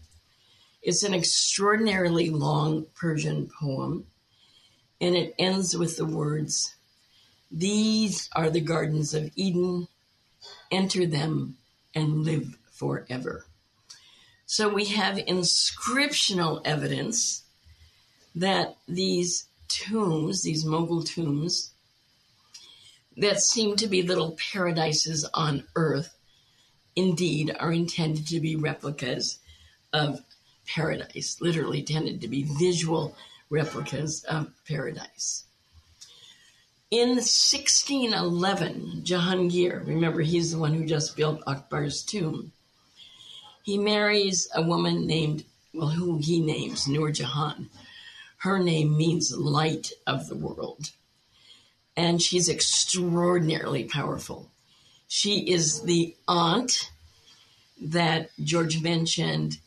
It's an extraordinarily long Persian poem, and it ends with the words These are the gardens of Eden. Enter them and live forever. So we have inscriptional evidence that these tombs, these Mughal tombs, that seem to be little paradises on earth, indeed are intended to be replicas of paradise, literally tended to be visual replicas of paradise. In 1611, Jahangir, remember he's the one who just built Akbar's tomb, he marries a woman named, well, who he names Nur Jahan, her name means light of the world. And she's extraordinarily powerful. She is the aunt that George mentioned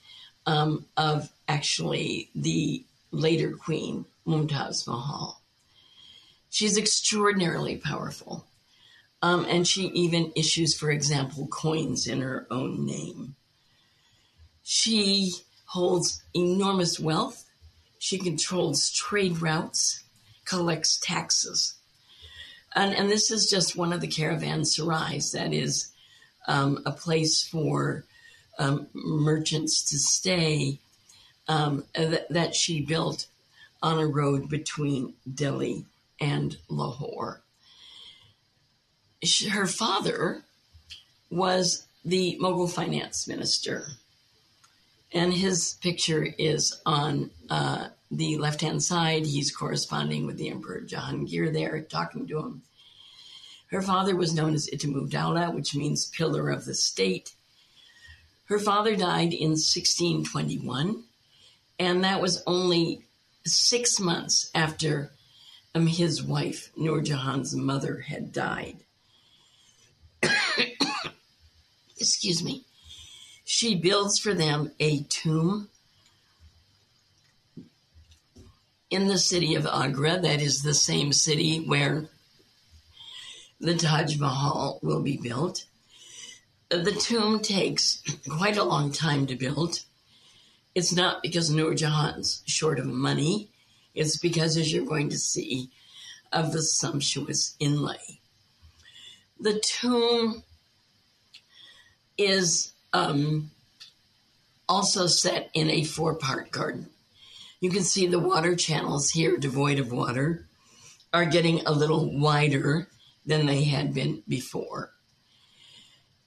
um, of actually the later queen, Mumtaz Mahal. She's extraordinarily powerful. Um, and she even issues, for example, coins in her own name. She holds enormous wealth she controls trade routes, collects taxes. And, and this is just one of the caravanserais, that is um, a place for um, merchants to stay um, that, that she built on a road between Delhi and Lahore. She, her father was the Mughal finance minister and his picture is on uh, the left hand side. He's corresponding with the Emperor Jahangir there, talking to him. Her father was known as Dawla, which means pillar of the state. Her father died in 1621, and that was only six months after um, his wife, Nur Jahan's mother, had died. <coughs> Excuse me she builds for them a tomb in the city of Agra, that is the same city where the Taj Mahal will be built. The tomb takes quite a long time to build. It's not because Nur Jahan's short of money, it's because, as you're going to see, of the sumptuous inlay. The tomb is um, also set in a four part garden. You can see the water channels here, devoid of water, are getting a little wider than they had been before.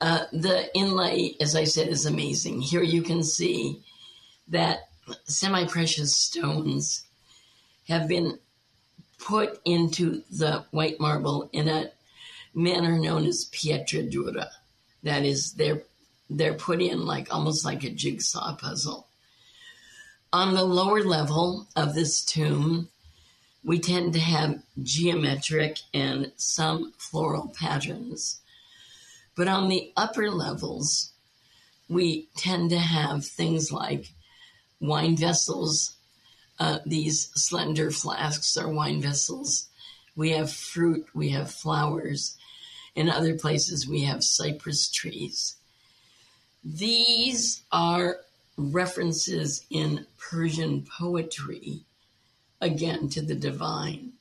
Uh, the inlay, as I said, is amazing. Here you can see that semi precious stones have been put into the white marble in a manner known as pietra dura. That is, they're they're put in like almost like a jigsaw puzzle. On the lower level of this tomb, we tend to have geometric and some floral patterns. But on the upper levels, we tend to have things like wine vessels. Uh, these slender flasks are wine vessels. We have fruit, we have flowers. In other places, we have cypress trees. These are references in Persian poetry, again, to the divine.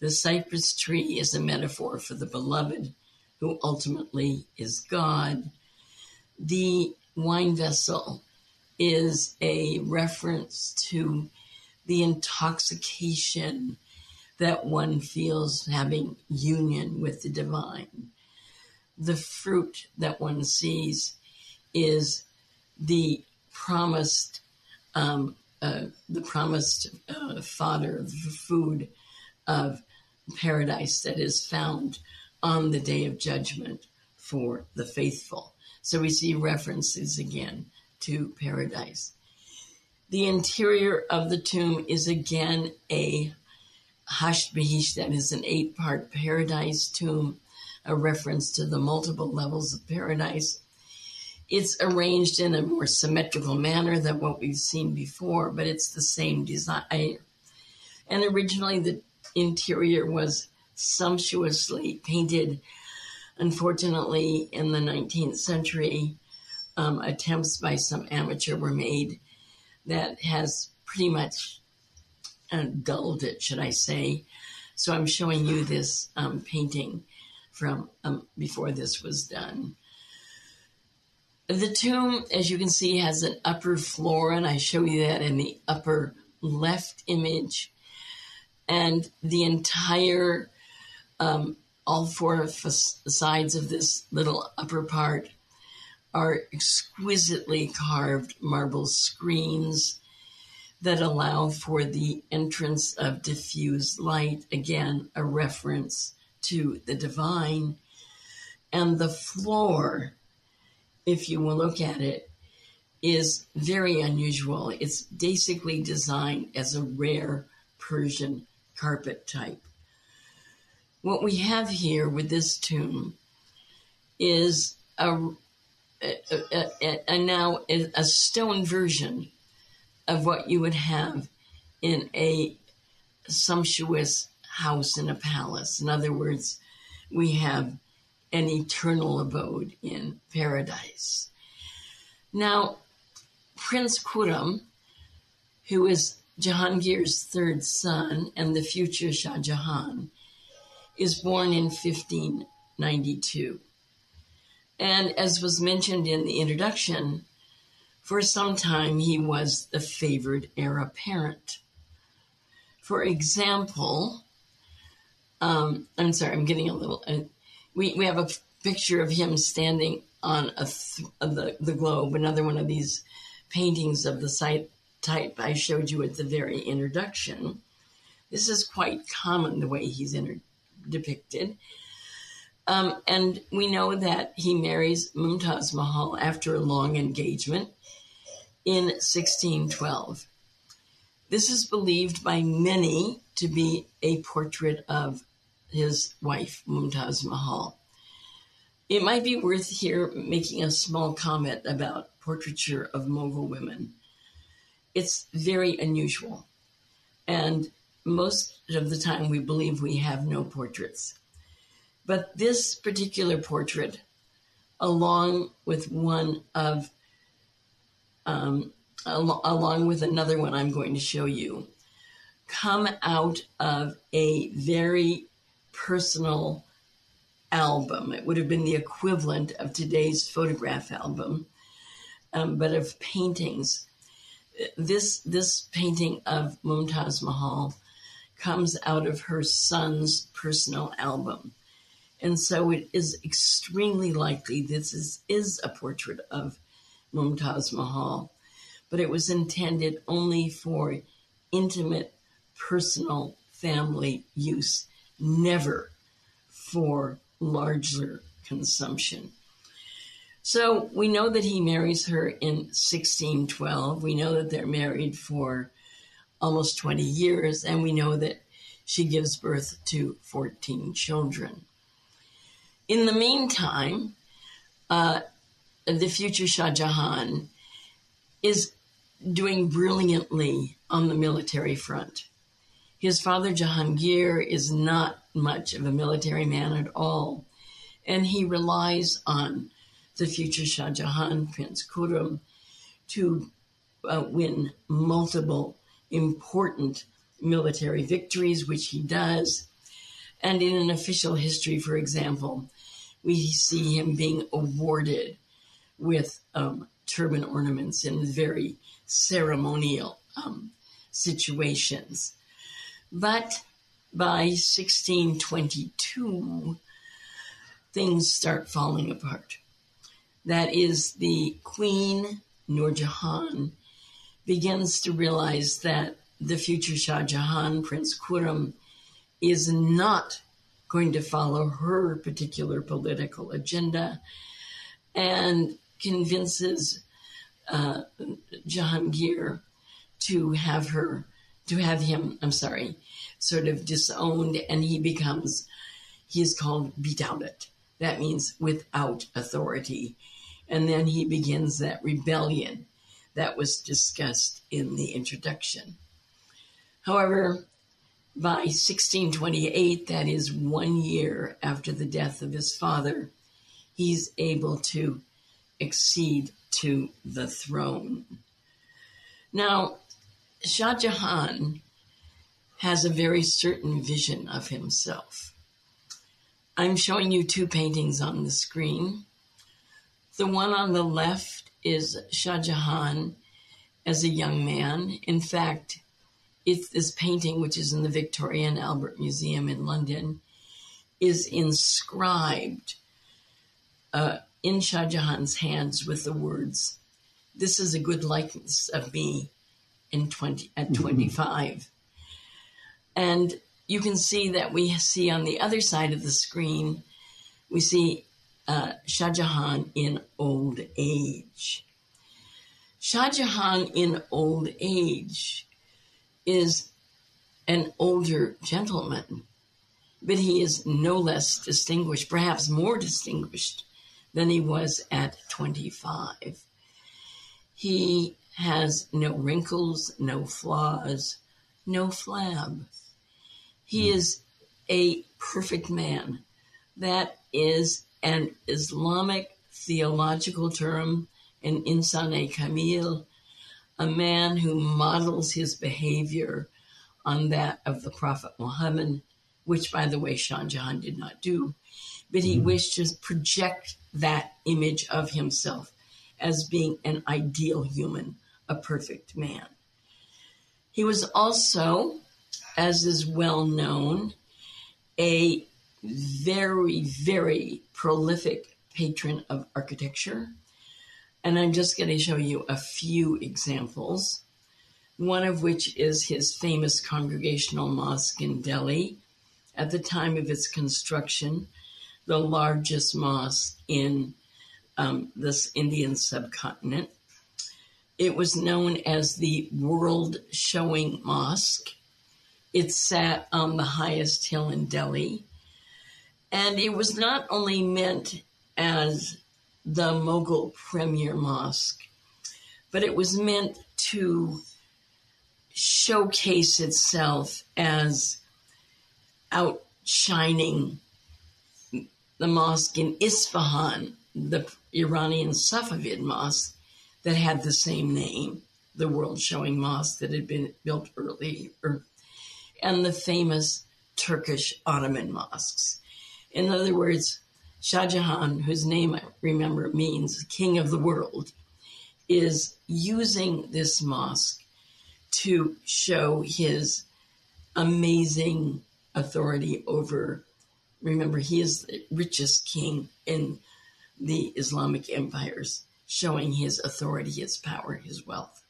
The cypress tree is a metaphor for the beloved, who ultimately is God. The wine vessel is a reference to the intoxication that one feels having union with the divine. The fruit that one sees is the promised, um, uh, the promised uh, fodder, the food of paradise that is found on the day of judgment for the faithful. So we see references again to paradise. The interior of the tomb is again a hasht bihisht, that is an eight part paradise tomb, a reference to the multiple levels of paradise. It's arranged in a more symmetrical manner than what we've seen before, but it's the same design. And originally, the interior was sumptuously painted. Unfortunately, in the 19th century, um, attempts by some amateur were made that has pretty much uh, dulled it, should I say. So I'm showing you this um, painting from um, before this was done. The tomb, as you can see, has an upper floor, and I show you that in the upper left image. And the entire, um, all four sides of this little upper part are exquisitely carved marble screens that allow for the entrance of diffused light, again, a reference to the divine. And the floor, if you will look at it, is very unusual. It's basically designed as a rare Persian carpet type. What we have here with this tomb is a, a, a, a now a stone version of what you would have in a sumptuous house in a palace. In other words, we have an eternal abode in paradise. Now, Prince Khurram, who is Jahangir's third son and the future Shah Jahan, is born in 1592. And as was mentioned in the introduction, for some time, he was the favored heir apparent. For example, um, I'm sorry, I'm getting a little. Uh, we, we have a picture of him standing on a th- the, the globe, another one of these paintings of the site type I showed you at the very introduction. This is quite common the way he's inter- depicted. Um, and we know that he marries Mumtaz Mahal after a long engagement in 1612. This is believed by many to be a portrait of his wife, Mumtaz Mahal. It might be worth here making a small comment about portraiture of Mughal women. It's very unusual, and most of the time we believe we have no portraits. But this particular portrait, along with one of um, al- along with another one I'm going to show you, come out of a very personal album. It would have been the equivalent of today's photograph album, um, but of paintings. This this painting of Mumtaz Mahal comes out of her son's personal album. And so it is extremely likely this is, is a portrait of Mumtaz Mahal, but it was intended only for intimate, personal, family use, never for larger consumption. So we know that he marries her in 1612. We know that they're married for almost 20 years, and we know that she gives birth to 14 children. In the meantime, uh, the future Shah Jahan is doing brilliantly on the military front. His father, Jahangir, is not much of a military man at all, and he relies on the future Shah Jahan, Prince Khurram, to uh, win multiple important military victories, which he does. And in an official history, for example, we see him being awarded with um, turban ornaments in very ceremonial um, situations. But by 1622, things start falling apart. That is, the Queen Nur Jahan begins to realize that the future Shah Jahan, Prince Khurram, is not going to follow her particular political agenda and convinces uh, Jahangir to have her, to have him, I'm sorry, sort of disowned, and he becomes, he is called Bidaulat. That means without authority. And then he begins that rebellion that was discussed in the introduction. However, by 1628, that is one year after the death of his father, he's able to accede to the throne. Now, Shah Jahan has a very certain vision of himself. I'm showing you two paintings on the screen. The one on the left is Shah Jahan as a young man. In fact, it's this painting, which is in the Victoria and Albert Museum in London, is inscribed uh, in Shah Jahan's hands with the words, "This is a good likeness of me in twenty at mm-hmm. 25." And you can see that we see on the other side of the screen, we see uh, Shah Jahan in old age. Shah Jahan in old age is an older gentleman, but he is no less distinguished, perhaps more distinguished than he was at 25. He has no wrinkles, no flaws, no flab. He mm. is a perfect man. That is an Islamic theological term, an insan-i kamil, a man who models his behavior on that of the Prophet Muhammad, which, by the way, Shah Jahan did not do, but he mm-hmm. wished to project that image of himself as being an ideal human, a perfect man. He was also, as is well known, a very, very prolific patron of architecture. And I'm just going to show you a few examples, one of which is his famous congregational mosque in Delhi. At the time of its construction, the largest mosque in um, this Indian subcontinent. It was known as the World Showing Mosque. It sat on the highest hill in Delhi. And it was not only meant as the Mughal premier mosque, but it was meant to showcase itself as outshining the mosque in Isfahan, the Iranian Safavid mosque that had the same name, the world showing mosque that had been built earlier, and the famous Turkish Ottoman mosques. In other words, Shah Jahan, whose name I remember means king of the world, is using this mosque to show his amazing authority over Remember, he is the richest king in the Islamic empires, showing his authority, his power, his wealth.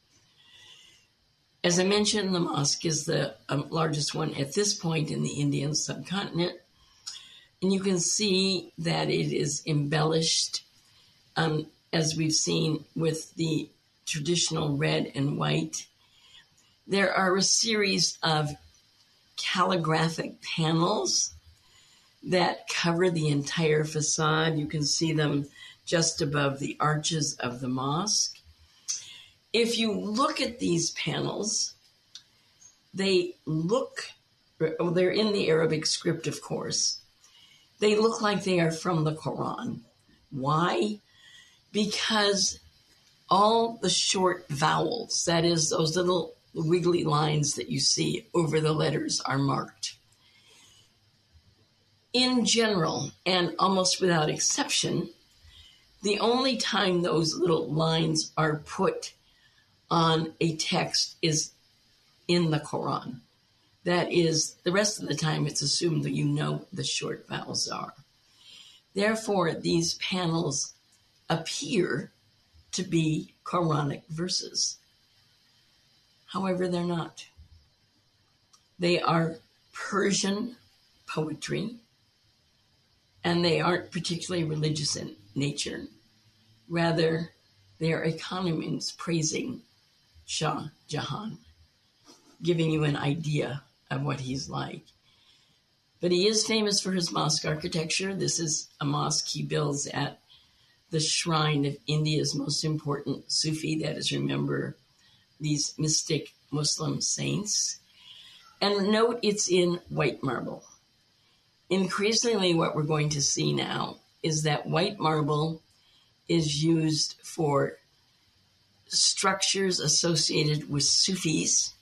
As I mentioned, the mosque is the um, largest one at this point in the Indian subcontinent. And you can see that it is embellished, um, as we've seen with the traditional red and white. There are a series of calligraphic panels that cover the entire facade. You can see them just above the arches of the mosque. If you look at these panels, they look, they're in the Arabic script, of course. They look like they are from the Quran. Why? Because all the short vowels, that is, those little wiggly lines that you see over the letters, are marked in general, and almost without exception, the only time those little lines are put on a text is in the Quran. That is, the rest of the time it's assumed that you know the short vowels are. Therefore, these panels appear to be Quranic verses. However, they're not. They are Persian poetry, and they aren't particularly religious in nature. Rather, they are encomiums praising Shah Jahan, giving you an idea of what he's like. But he is famous for his mosque architecture. This is a mosque he builds at the shrine of India's most important Sufi, that is, remember these mystic Muslim saints. And note it's in white marble. Increasingly, what we're going to see now is that white marble is used for structures associated with Sufis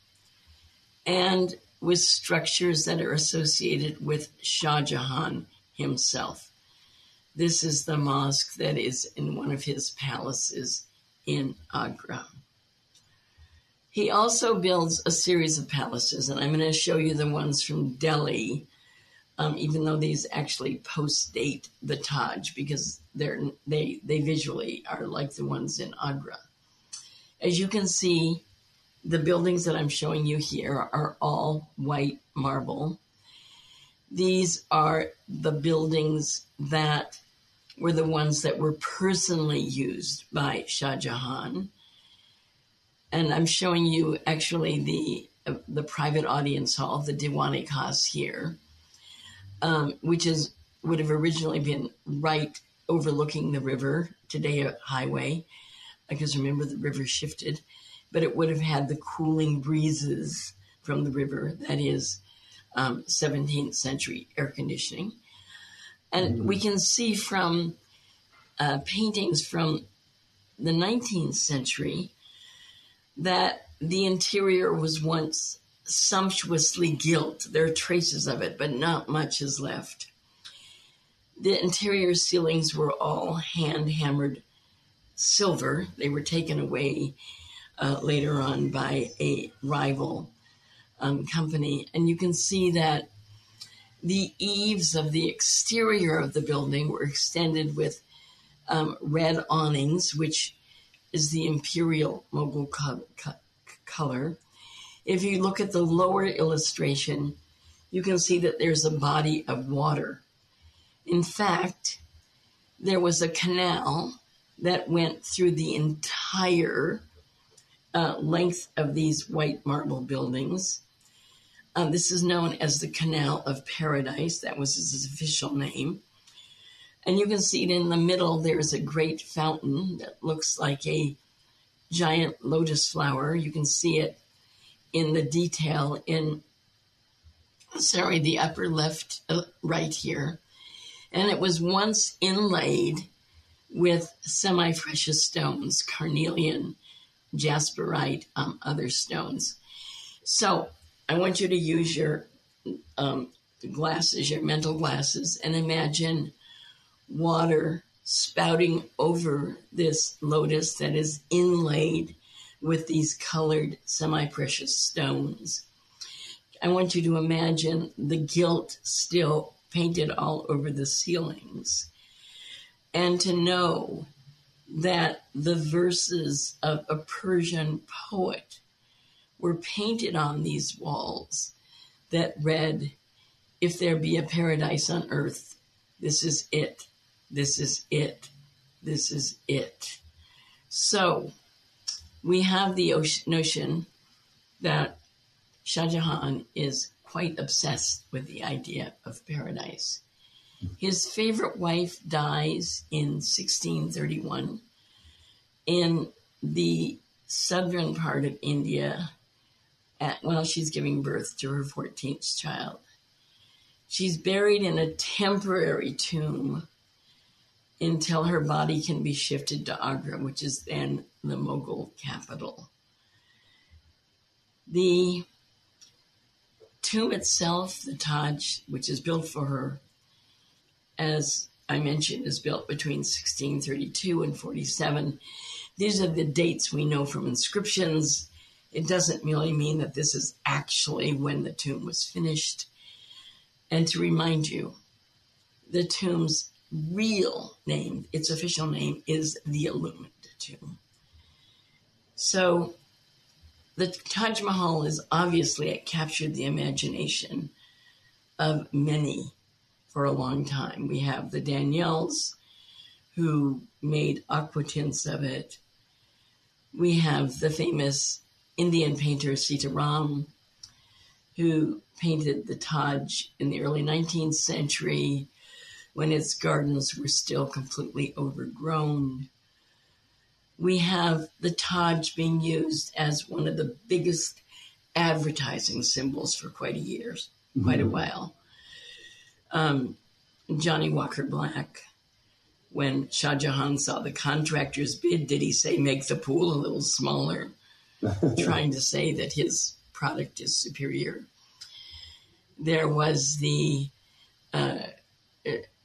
and with structures that are associated with Shah Jahan himself. This is the mosque that is in one of his palaces in Agra. He also builds a series of palaces, and I'm going to show you the ones from Delhi, um, even though these actually post date the Taj because they they visually are like the ones in Agra. As you can see, the buildings that I'm showing you here are all white marble. These are the buildings that were the ones that were personally used by Shah Jahan. And I'm showing you actually the uh, the private audience hall, the Diwani Khas here, um, which is would have originally been right overlooking the river, today a highway, because remember the river shifted but it would have had the cooling breezes from the river, that is, um, 17th century air conditioning. And mm-hmm. we can see from uh, paintings from the 19th century that the interior was once sumptuously gilt. There are traces of it, but not much is left. The interior ceilings were all hand hammered silver. They were taken away uh, later on by a rival um, company. And you can see that the eaves of the exterior of the building were extended with um, red awnings, which is the imperial Mughal co- co- color. If you look at the lower illustration, you can see that there's a body of water. In fact, there was a canal that went through the entire uh, length of these white marble buildings. Uh, this is known as the Canal of Paradise. That was his official name. And you can see it in the middle. There's a great fountain that looks like a giant lotus flower. You can see it in the detail in, sorry, the upper left, uh, right here. And it was once inlaid with semi precious stones, carnelian, jasperite, um, other stones. So I want you to use your um, glasses, your mental glasses, and imagine water spouting over this lotus that is inlaid with these colored semi precious stones. I want you to imagine the gilt still painted all over the ceilings and to know that the verses of a Persian poet were painted on these walls that read, If there be a paradise on earth, this is it, this is it, this is it. So we have the notion that Shah Jahan is quite obsessed with the idea of paradise. His favorite wife dies in 1631 in the southern part of India at, while she's giving birth to her 14th child. She's buried in a temporary tomb until her body can be shifted to Agra, which is then the Mughal capital. The tomb itself, the Taj, which is built for her, as I mentioned, is built between 1632 and 47. These are the dates we know from inscriptions. It doesn't really mean that this is actually when the tomb was finished. And to remind you, the tomb's real name, its official name, is the Illumined Tomb. So the Taj Mahal is obviously it captured the imagination of many for a long time. We have the Daniells who made aquatints of it. We have the famous Indian painter Sitaram who painted the Taj in the early 19th century when its gardens were still completely overgrown. We have the Taj being used as one of the biggest advertising symbols for quite a years, mm-hmm. quite a while. Um, Johnnie Walker Black, when Shah Jahan saw the contractor's bid, did he say make the pool a little smaller? <laughs> trying to say that his product is superior. There was the uh,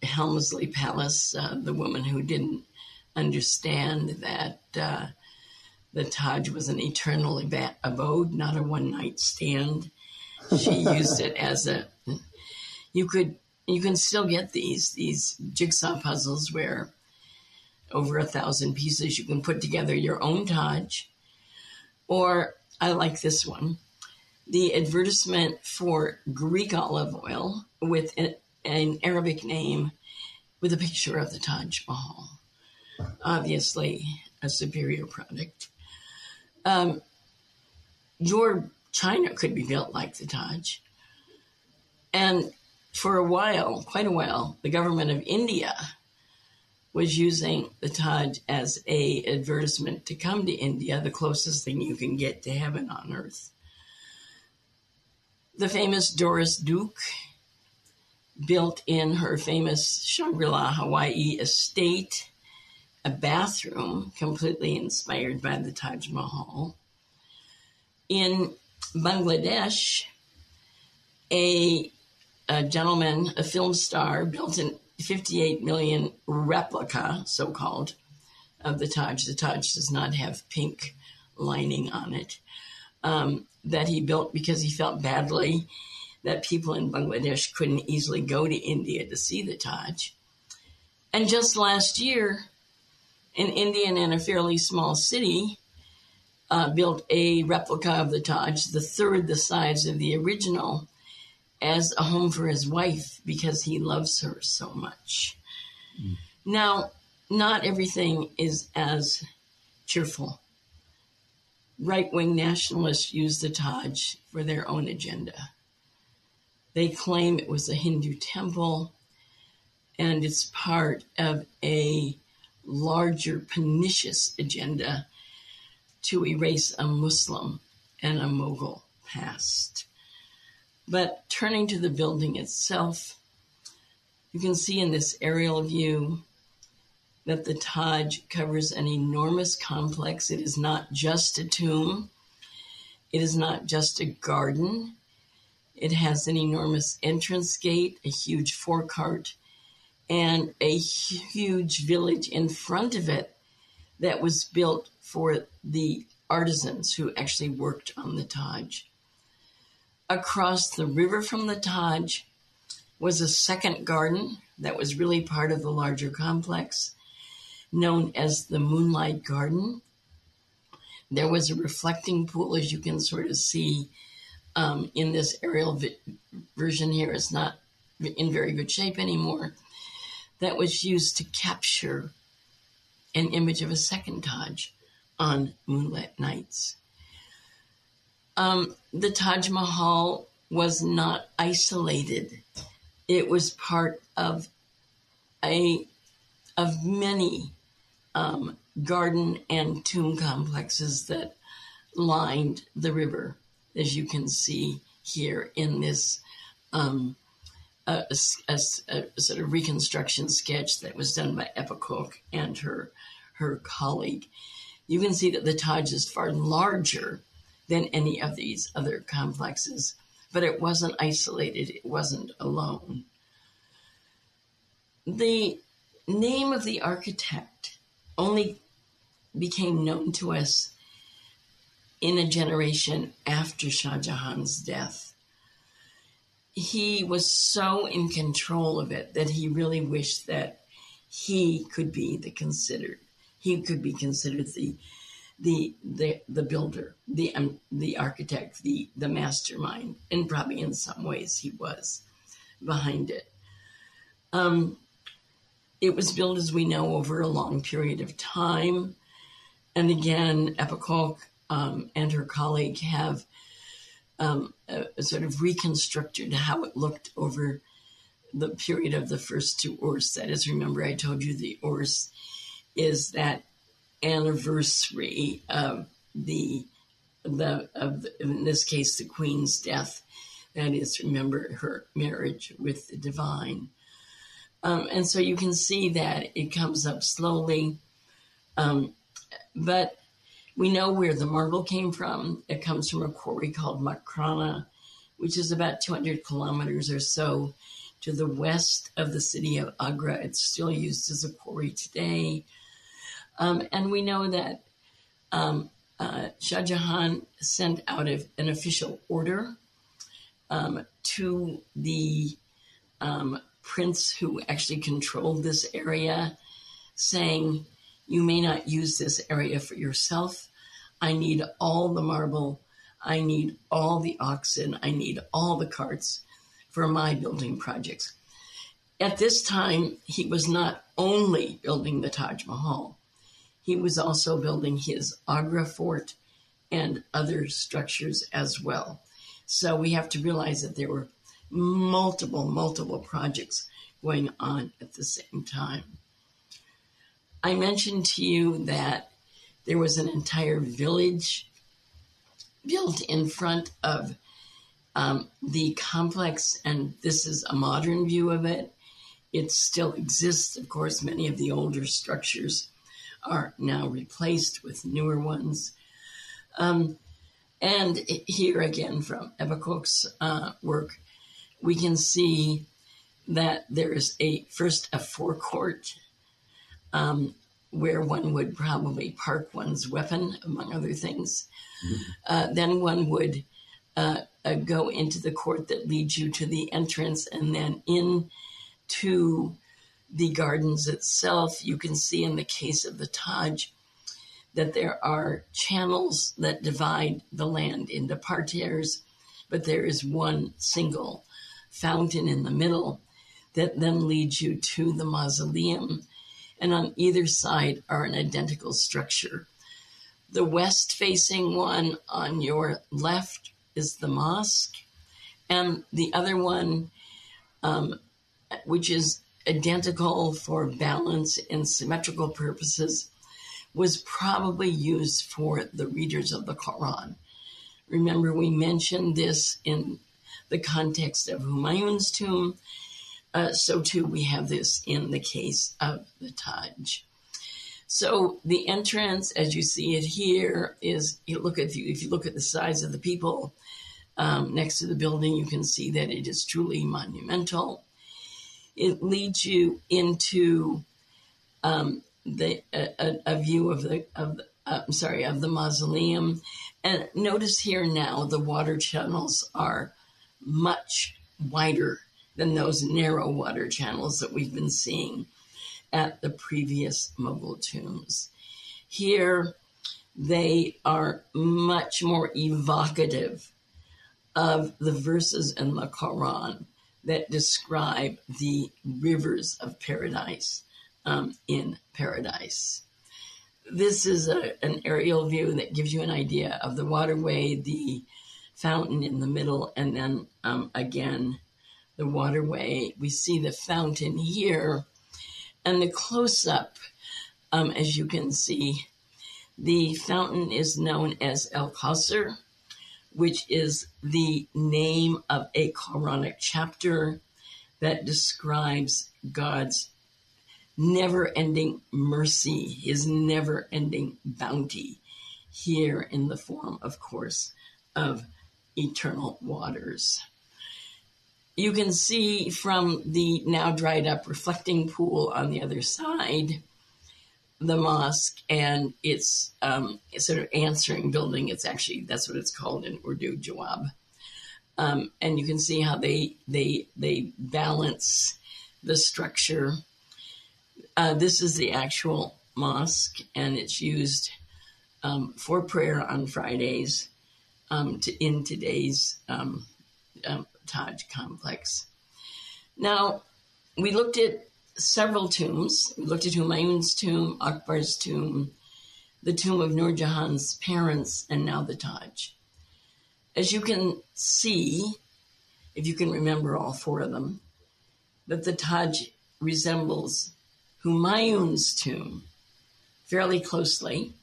Helmsley Palace, uh, the woman who didn't understand that uh, the Taj was an eternal abode, not a one night stand. She <laughs> used it as a. You could you can still get these these jigsaw puzzles where over a thousand pieces you can put together your own Taj, or I like this one, the advertisement for Greek olive oil with an Arabic name with a picture of the Taj Mahal. Obviously, a superior product. Um, your China could be built like the Taj. And for a while, quite a while, the government of India was using the Taj as a advertisement to come to India, the closest thing you can get to heaven on earth. The famous Doris Duke built in her famous Shangri La Hawaii estate a bathroom completely inspired by the Taj Mahal. In Bangladesh, a, a gentleman, a film star, built an 58 million replica, so called, of the Taj. The Taj does not have pink lining on it. Um, that he built because he felt badly that people in Bangladesh couldn't easily go to India to see the Taj. And just last year, an Indian in a fairly small city uh, built a replica of the Taj, the third the size of the original, as a home for his wife because he loves her so much. Mm. Now, not everything is as cheerful. Right wing nationalists use the Taj for their own agenda. They claim it was a Hindu temple and it's part of a larger pernicious agenda to erase a Muslim and a Mughal past. But turning to the building itself, you can see in this aerial view that the Taj covers an enormous complex. It is not just a tomb, it is not just a garden, it has an enormous entrance gate, a huge forecourt, and a huge village in front of it that was built for the artisans who actually worked on the Taj. Across the river from the Taj was a second garden that was really part of the larger complex, known as the Moonlight Garden. There was a reflecting pool, as you can sort of see um, in this aerial vi- version here. It's not in very good shape anymore. That was used to capture an image of a second Taj on moonlit nights. Um, the Taj Mahal was not isolated. It was part of a of many um, garden and tomb complexes that lined the river as you can see here in this um, a, a, a, sort of reconstruction sketch that was done by Ebba Koch and her her colleague. You can see that the Taj is far larger than any of these other complexes, but it wasn't isolated. It wasn't alone. the name of the architect only became known to us in a generation after Shah Jahan's death. He was so in control of it that he really wished that he could be the considered he could be considered the the the the builder, the um, the architect, the the mastermind, and probably in some ways he was behind it. Um, it was built, as we know, over a long period of time, and again, Ebba Koch um, and her colleague have um, sort of reconstructed how it looked over the period of the first two Urs. That is, remember, I told you the Urs is that anniversary of the the of the, in this case the queen's death. That is, remember her marriage with the divine. Um, and so you can see that it comes up slowly. Um, but we know where the marble came from. It comes from a quarry called Makrana, which is about 200 kilometers or so to the west of the city of Agra. It's still used as a quarry today. Um, and we know that um, uh, Shah Jahan sent out a, an official order um, to the um, prince who actually controlled this area, saying, You may not use this area for yourself. I need all the marble. I need all the oxen. I need all the carts for my building projects. At this time, he was not only building the Taj Mahal, he was also building his Agra fort and other structures as well. So we have to realize that there were multiple, multiple projects going on at the same time. I mentioned to you that there was an entire village built in front of um, the complex, and this is a modern view of it. It still exists, of course, many of the older structures are now replaced with newer ones. Um, and here again from Ebba Koch's uh, work, we can see that there is a first a forecourt um, where one would probably park one's weapon, among other things. Mm-hmm. Uh, then one would uh, uh, go into the court that leads you to the entrance, and then in to the gardens itself, you can see in the case of the Taj that there are channels that divide the land into parterres, but there is one single fountain in the middle that then leads you to the mausoleum. And on either side are an identical structure. The west facing one on your left is the mosque, and the other one, um, which is identical for balance and symmetrical purposes, was probably used for the readers of the Quran. Remember, we mentioned this in the context of Humayun's tomb. Uh, so too, we have this in the case of the Taj. So the entrance, as you see it here, is you look at if you look at the size of the people um, next to the building, you can see that it is truly monumental it leads you into um, the a, a, view of the of the, uh, I'm sorry of the mausoleum. And notice here now the water channels are much wider than those narrow water channels that we've been seeing at the previous Mughal tombs. Here, they are much more evocative of the verses in the Quran that describe the rivers of paradise um, in paradise. This is a, an aerial view that gives you an idea of the waterway, the fountain in the middle, and then um, again the waterway. We see the fountain here, and the close up, um, as you can see, the fountain is known as El Kausar which is the name of a Quranic chapter that describes God's never ending mercy, his never ending bounty, here in the form, of course, of eternal waters. you can see from the now dried up reflecting pool on the other side the mosque and its um, sort of answering building. It's actually that's what it's called in Urdu, Jawab. Um, and you can see how they they they balance the structure. Uh, this is the actual mosque, and it's used um, for prayer on Fridays um, to, in today's um, um, Taj complex. Now, we looked at several tombs. We looked at Humayun's tomb, Akbar's tomb, the tomb of Nur Jahan's parents, and now the Taj. As you can see, if you can remember all four of them, that the Taj resembles Humayun's tomb fairly closely.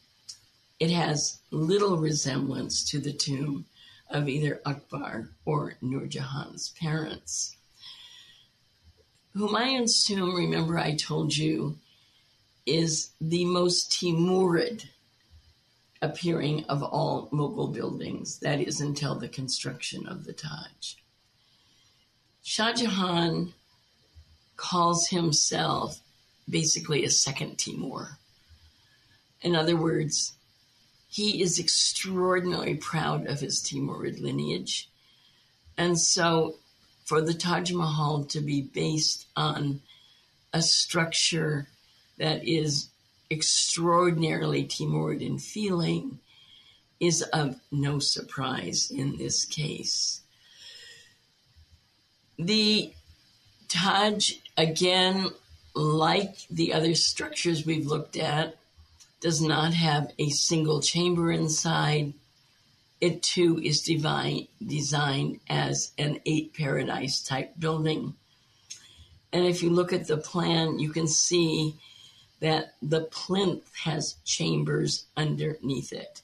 It has little resemblance to the tomb of either Akbar or Nur Jahan's parents. Humayun's tomb, remember I told you, is the most Timurid appearing of all Mughal buildings. That is until the construction of the Taj. Shah Jahan calls himself basically a second Timur. In other words, he is extraordinarily proud of his Timurid lineage. And so for the Taj Mahal to be based on a structure that is extraordinarily Timurid in feeling is of no surprise in this case. The Taj, again, like the other structures we've looked at, does not have a single chamber inside. It too is divine, designed as an eight paradise type building. And if you look at the plan, you can see that the plinth has chambers underneath it.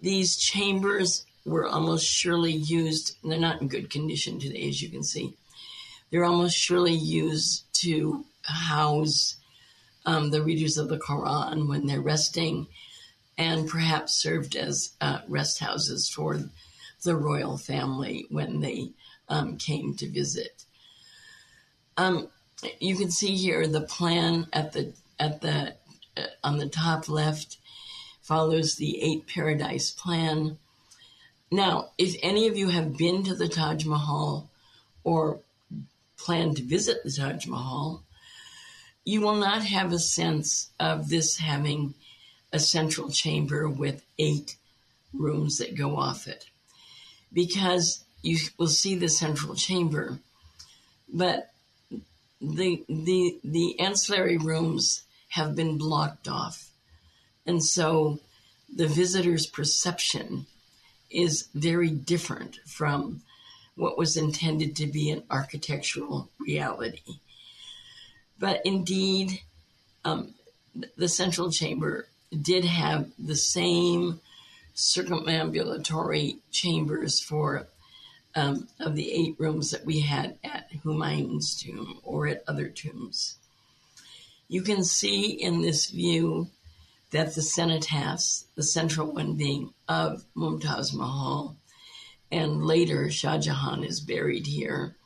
These chambers were almost surely used, they're not in good condition today, as you can see. They're almost surely used to house um, the readers of the Quran when they're resting and perhaps served as uh, rest houses for the royal family when they um, came to visit. Um, you can see here the plan at the at the uh, on the top left follows the eight paradise plan. Now, if any of you have been to the Taj Mahal or plan to visit the Taj Mahal, you will not have a sense of this having a central chamber with eight rooms that go off it. Because you will see the central chamber but the the the ancillary rooms have been blocked off. And so the visitor's perception is very different from what was intended to be an architectural reality. But indeed um, the central chamber did have the same circumambulatory chambers for um, of the eight rooms that we had at Humayun's tomb or at other tombs. You can see in this view that the cenotaphs, the central one being of Mumtaz Mahal, and later Shah Jahan is buried here,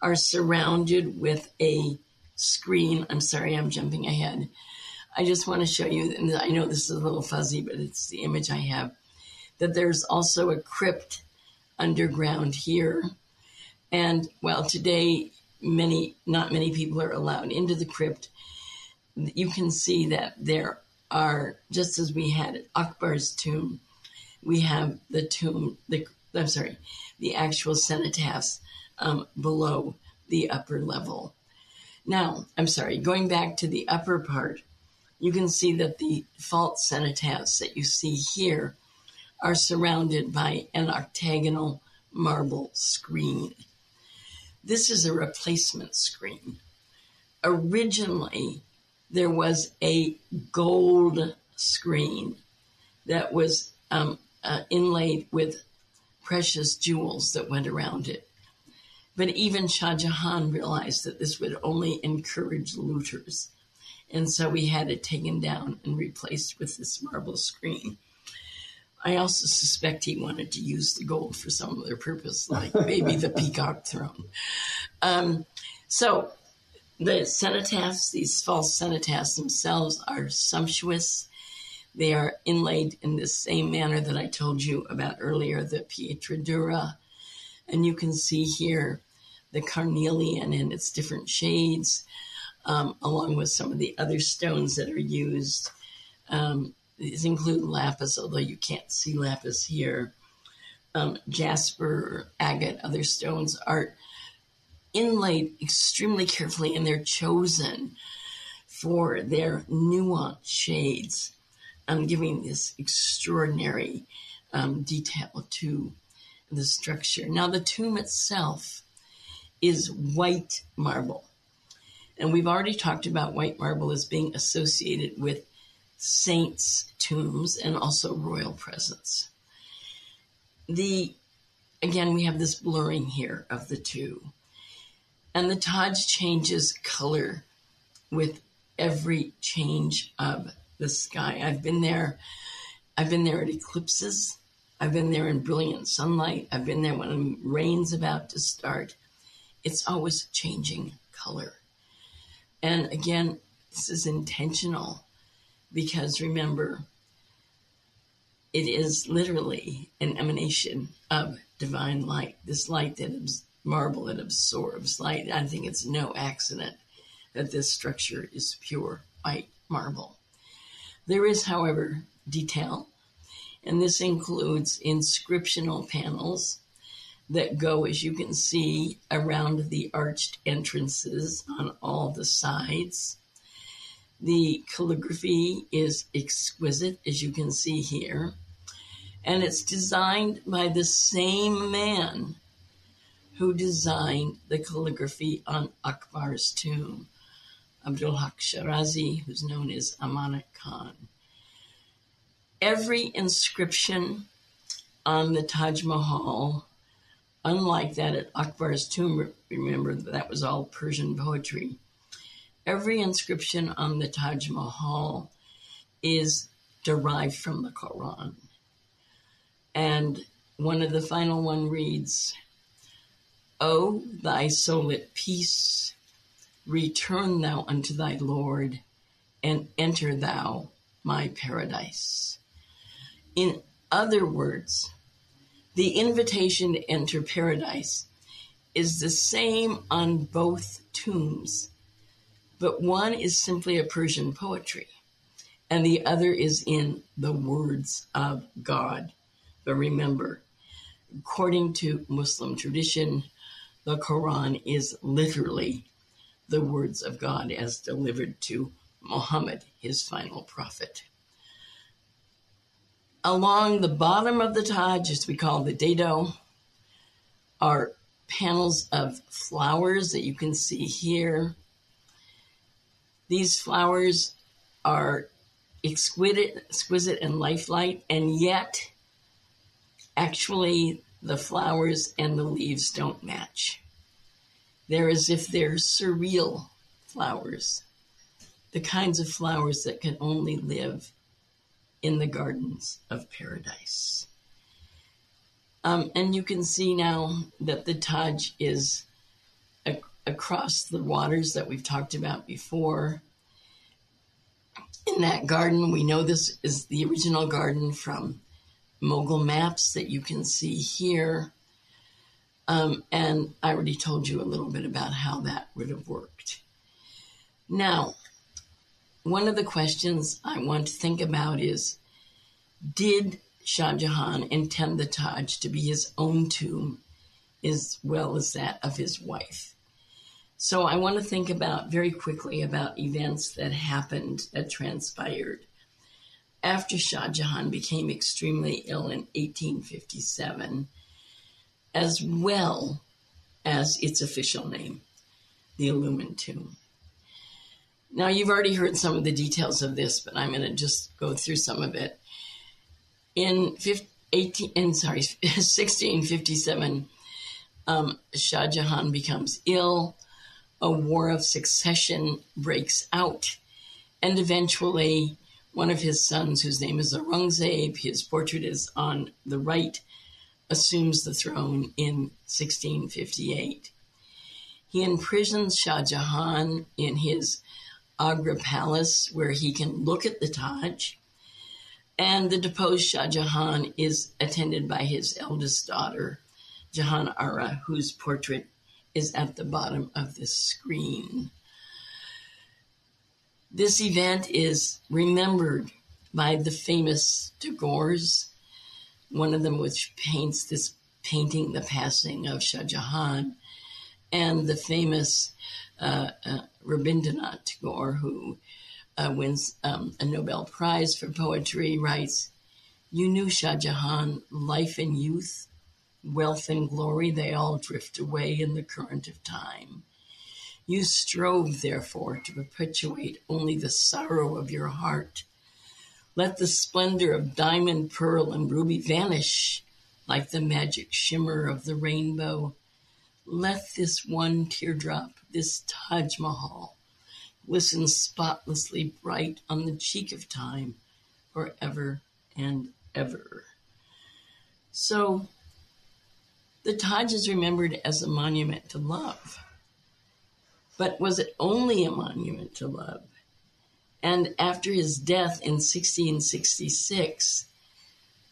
are surrounded with a screen. I'm sorry, I'm jumping ahead I just want to show you, and I know this is a little fuzzy, but it's the image I have, that there's also a crypt underground here. And while today many, not many people are allowed into the crypt, you can see that there are, just as we had Akbar's tomb, we have the tomb, the, I'm sorry, the actual cenotaphs um, below the upper level. Now, I'm sorry, going back to the upper part, you can see that the fault cenotaphs that you see here are surrounded by an octagonal marble screen. This is a replacement screen. Originally, there was a gold screen that was um, uh, inlaid with precious jewels that went around it. But even Shah Jahan realized that this would only encourage looters and so we had it taken down and replaced with this marble screen. I also suspect he wanted to use the gold for some other purpose, like <laughs> maybe the peacock throne. Um, so the cenotaphs, these false cenotaphs themselves, are sumptuous. They are inlaid in the same manner that I told you about earlier, the pietra dura. And you can see here the carnelian in its different shades, um, along with some of the other stones that are used. Um, these include lapis, although you can't see lapis here. Um, jasper, agate, other stones are inlaid extremely carefully and they're chosen for their nuanced shades, um, giving this extraordinary um, detail to the structure. Now, the tomb itself is white marble. And we've already talked about white marble as being associated with saints' tombs and also royal presence. The again, we have this blurring here of the two. And the Taj changes color with every change of the sky. I've been there. I've been there at eclipses. I've been there in brilliant sunlight. I've been there when rain's about to start. It's always changing color. And again, this is intentional because remember, it is literally an emanation of divine light. This light that marble that absorbs light. I think it's no accident that this structure is pure white marble. There is, however, detail, and this includes inscriptional panels that go, as you can see, around the arched entrances on all the sides. The calligraphy is exquisite, as you can see here, and it's designed by the same man who designed the calligraphy on Akbar's tomb, Abdul Haq Shirazi, who's known as Amanat Khan. Every inscription on the Taj Mahal, unlike that at Akbar's tomb, remember that was all Persian poetry. Every inscription on the Taj Mahal is derived from the Quran. And one of the final one reads, O thy soul at peace, return thou unto thy Lord, and enter thou my paradise. In other words, the invitation to enter paradise is the same on both tombs, but one is simply a Persian poetry, and the other is in the words of God. But remember, according to Muslim tradition, the Quran is literally the words of God as delivered to Muhammad, his final prophet. Along the bottom of the Taj, as we call the dado, are panels of flowers that you can see here. These flowers are exquisite, exquisite and lifelike, and yet, actually, the flowers and the leaves don't match. They're as if they're surreal flowers, the kinds of flowers that can only live in the gardens of paradise. Um, and you can see now that the Taj is across the waters that we've talked about before. In that garden, we know this is the original garden from Mughal maps that you can see here. Um, and I already told you a little bit about how that would have worked. Now, one of the questions I want to think about is Did Shah Jahan intend the Taj to be his own tomb as well as that of his wife? So I want to think about very quickly about events that happened, that transpired after Shah Jahan became extremely ill in 1857, as well as its official name, the Illumined Tomb. Now, you've already heard some of the details of this, but I'm going to just go through some of it. In 15, 18, in, sorry, <laughs> 1657, um, Shah Jahan becomes ill. A war of succession breaks out, and eventually One of his sons, whose name is Aurangzeb, his portrait is on the right, assumes the throne in 1658. He imprisons Shah Jahan in his Agra palace where he can look at the Taj. And the deposed Shah Jahan is attended by his eldest daughter, Jahan Ara, whose portrait is at the bottom of this screen. This event is remembered by the famous Tagores, one of them which paints this painting the passing of Shah Jahan, and the famous Rabindranath Tagore, who uh, wins um, a Nobel Prize for poetry, writes, You knew Shah Jahan, life and youth, wealth and glory, they all drift away in the current of time. You strove, therefore, to perpetuate only the sorrow of your heart. Let the splendor of diamond, pearl, and ruby vanish like the magic shimmer of the rainbow. Let this one teardrop, this Taj Mahal, glisten spotlessly bright on the cheek of time forever and ever. So, the Taj is remembered as a monument to love. But was it only a monument to love? And after his death in 1666,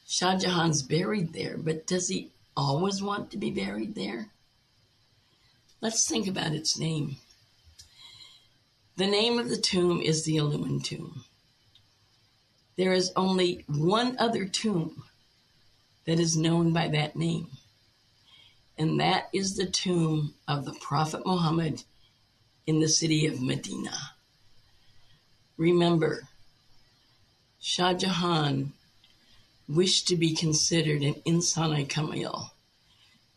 Shah Jahan's buried there, but does he always want to be buried there? Let's think about its name. The name of the tomb is the Illumined Tomb. There is only one other tomb that is known by that name, and that is the tomb of the Prophet Muhammad in the city of Medina. Remember, Shah Jahan wished to be considered an insan-i kamil,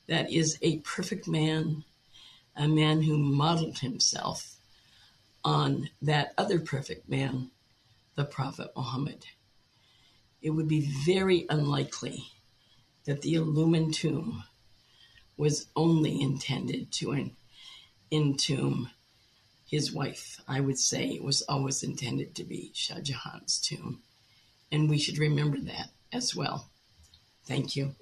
that is, a perfect man, a man who modeled himself on that other perfect man, the Prophet Muhammad. It would be very unlikely that the illumined tomb was only intended to entomb his wife, I would say, it was always intended to be Shah Jahan's tomb. And we should remember that as well. Thank you.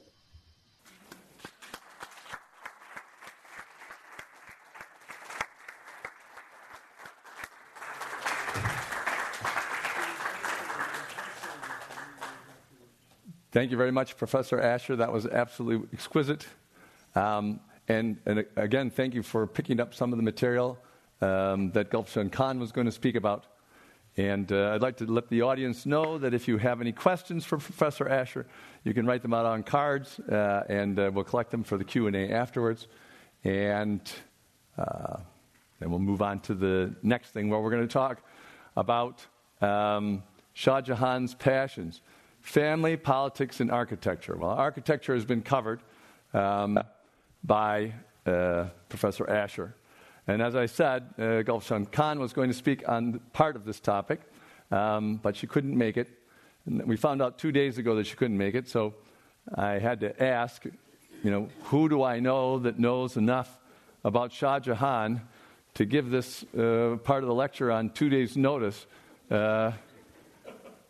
Thank you very much, Professor Asher. That was absolutely exquisite. Um, and, and, again, thank you for picking up some of the material um, that Gulfishan Khan was going to speak about. And uh, I'd like to let the audience know that if you have any questions for Professor Asher, you can write them out on cards, uh, and uh, we'll collect them for the Q and A afterwards. And uh, then we'll move on to the next thing, where we're going to talk about um, Shah Jahan's passions: family, politics, and architecture. Well, architecture has been covered um, by uh, Professor Asher. And as I said, uh, Gulfishan Khan was going to speak on part of this topic, um, but she couldn't make it. We found out two days ago that she couldn't make it, so I had to ask, you know, who do I know that knows enough about Shah Jahan to give this uh, part of the lecture on two days' notice? Uh,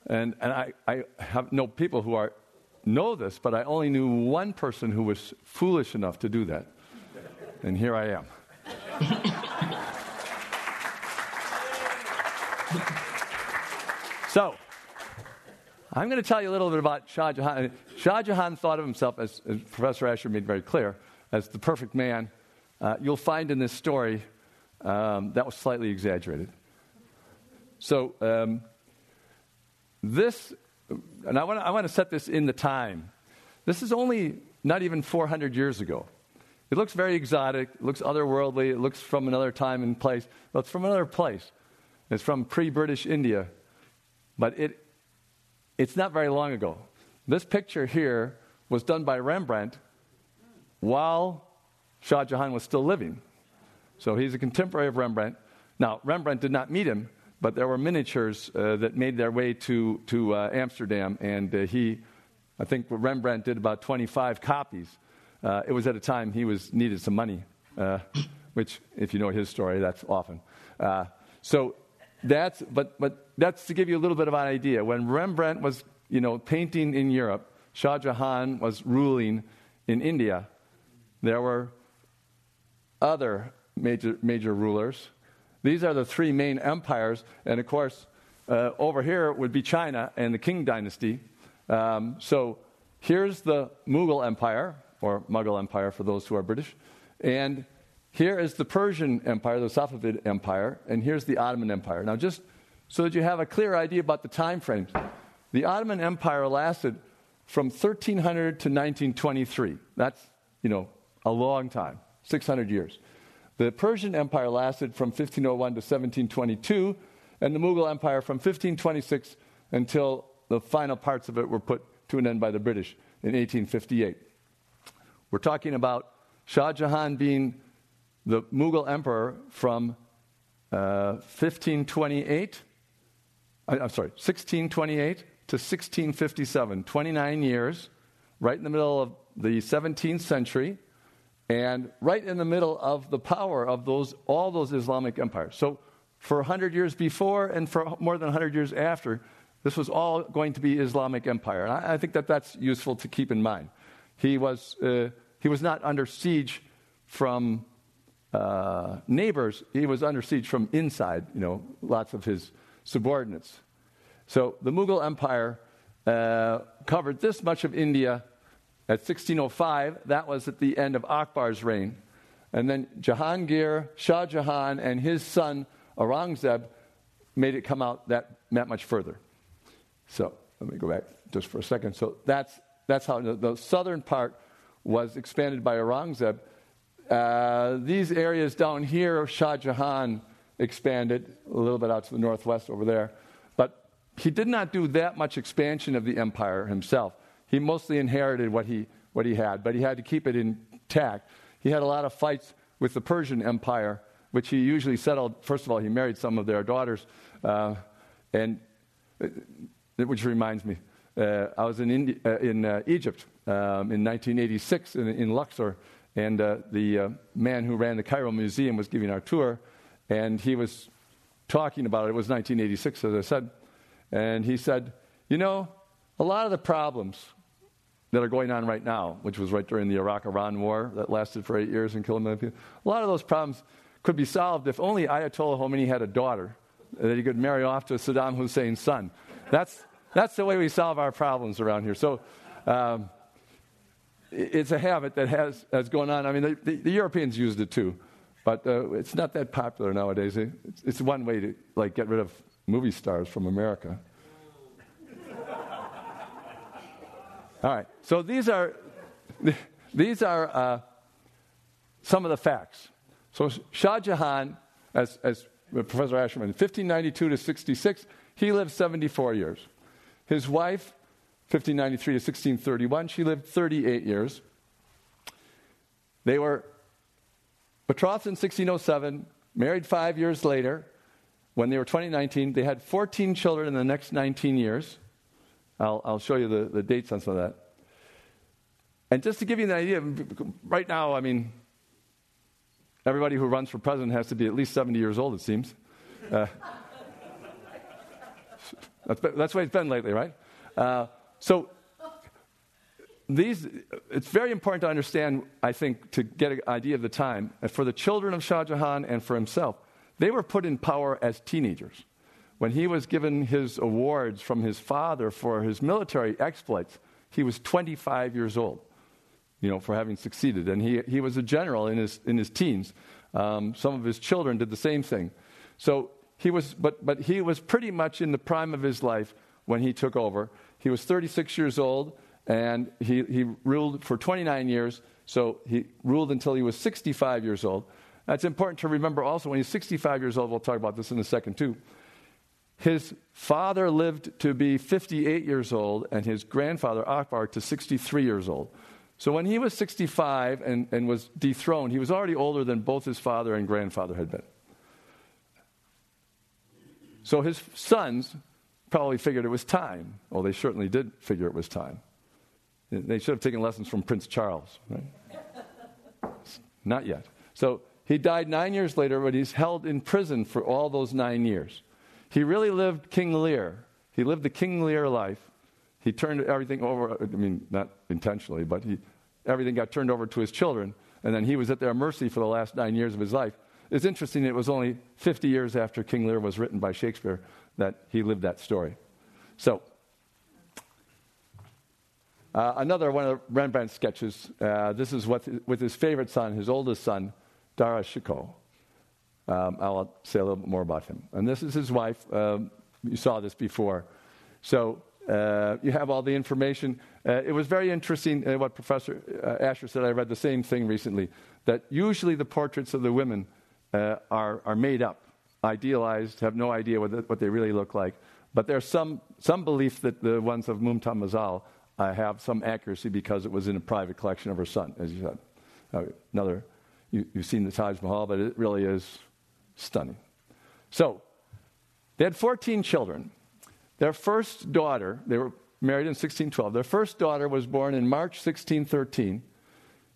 and and I, I have no people who are know this, but I only knew one person who was foolish enough to do that. And here I am. so, I'm going to tell you a little bit about Shah Jahan. Shah Jahan thought of himself, as, as Professor Asher made very clear, as the perfect man. Uh, you'll find in this story um, that was slightly exaggerated. So, um, this, and I want, to, I want to set this in the time. This is only not even 400 years ago. It looks very exotic, it looks otherworldly, it looks from another time and place. Well, it's from another place. It's from pre British India. But it, it's not very long ago. This picture here was done by Rembrandt while Shah Jahan was still living. So he's a contemporary of Rembrandt. Now, Rembrandt did not meet him, but there were miniatures uh, that made their way to, to uh, Amsterdam, and uh, he, I think Rembrandt did about 25 copies. Uh, it was at a time he was needed some money, uh, which, if you know his story, that's often. So that's, but, but that's to give you a little bit of an idea. When Rembrandt was, you know, painting in Europe, Shah Jahan was ruling in India. There were other major, major rulers. These are the three main empires. And of course, uh, over here would be China and the Qing dynasty. Um, so here's the Mughal Empire, or Mughal Empire for those who are British. And here is the Persian Empire, the Safavid Empire, and here's the Ottoman Empire. Now, just so that you have a clear idea about the time frames, the Ottoman Empire lasted from 1300 to 1923. That's, you know, a long time, 600 years. The Persian Empire lasted from 1501 to 1722, and the Mughal Empire from 1526 until the final parts of it were put to an end by the British in 1858. We're talking about Shah Jahan being the Mughal emperor from uh, 1528, I'm sorry, 1628 to 1657, 29 years, right in the middle of the 17th century, and right in the middle of the power of those, all those Islamic empires. So, for 100 years before and for more than 100 years after, this was all going to be Islamic empire. And I, I think that that's useful to keep in mind. He was, uh, he was not under siege from uh, neighbors, he was under siege from inside, you know, lots of his subordinates. So the Mughal Empire uh, covered this much of India at 1605. That was at the end of Akbar's reign. And then Jahangir, Shah Jahan, and his son Aurangzeb made it come out that, that much further. So let me go back just for a second. So that's, that's how the, the southern part was expanded by Aurangzeb. Uh, these areas down here, Shah Jahan expanded a little bit out to the northwest over there. But he did not do that much expansion of the empire himself. He mostly inherited what he, what he had, but he had to keep it intact. He had a lot of fights with the Persian Empire, which he usually settled. First of all, he married some of their daughters. Uh, and, uh, which reminds me, uh, I was in, Indi- uh, in uh, Egypt um, in 1986 in, in Luxor and uh, the man who ran the Cairo Museum was giving our tour, and he was talking about it. It was 1986, as I said. And he said, You know, a lot of the problems that are going on right now, which was right during the Iraq Iran war that lasted for eight years and killed a million people, a lot of those problems could be solved if only Ayatollah Khomeini had a daughter that he could marry off to Saddam Hussein's son. That's, that's the way we solve our problems around here. So, um, it's a habit that has, has gone on. I mean, the, the, the Europeans used it too, but uh, it's not that popular nowadays. It's, it's, one way to like get rid of movie stars from America. All right, so these are <laughs> these are uh, some of the facts. So Shah Jahan, as, as Professor Asherman, 1592 to 66, he lived 74 years. His wife 1593 to 1631. She lived 38 years. They were betrothed in 1607, married five years later. When they were 2019, they had 14 children in the next 19 years. I'll, I'll show you the, the dates on some of that. And just to give you an idea, right now, I mean, everybody who runs for president has to be at least 70 years old, it seems. Uh, that's, that's the way it's been lately, right? Uh, so, these, it's very important to understand, I think, to get an idea of the time. For the children of Shah Jahan and for himself, they were put in power as teenagers. When he was given his awards from his father for his military exploits, he was 25 years old, you know, for having succeeded. And he, he was a general in his, in his teens. Um, some of his children did the same thing. So he was, but, but he was pretty much in the prime of his life when he took over. He was 36 years old, and he, he ruled for 29 years. So he ruled until he was 65 years old. That's important to remember also when he's 65 years old. We'll talk about this in a second, too. His father lived to be 58 years old, and his grandfather, Akbar, to 63 years old. So when he was 65 and, and was dethroned, he was already older than both his father and grandfather had been. So his sons, probably figured it was time. Well, they certainly did figure it was time. They should have taken lessons from Prince Charles, right? Not yet. So he died nine years later, but he's held in prison for all those nine years. He really lived King Lear. He lived the King Lear life. He turned everything over, I mean, not intentionally, but he, everything got turned over to his children, and then he was at their mercy for the last nine years of his life. It's interesting, it was only 50 years after King Lear was written by Shakespeare that he lived that story. So, uh, another one of Rembrandt's sketches. Uh, this is what, with his favorite son, his oldest son, Dara Shikoh. Um, I'll say a little bit more about him. And this is his wife. Um, you saw this before. So uh, you have all the information. Uh, it was very interesting uh, what Professor uh, Asher said. I read the same thing recently that usually the portraits of the women uh, are, are made up, idealized, have no idea what, the, what they really look like. But there's some, some belief that the ones of Mumtaz Mahal uh, have some accuracy because it was in a private collection of her son, as you said. Another, you, have seen the Taj Mahal, but it really is stunning. So, they had 14 children. Their first daughter, they were married in 1612, their first daughter was born in March 1613.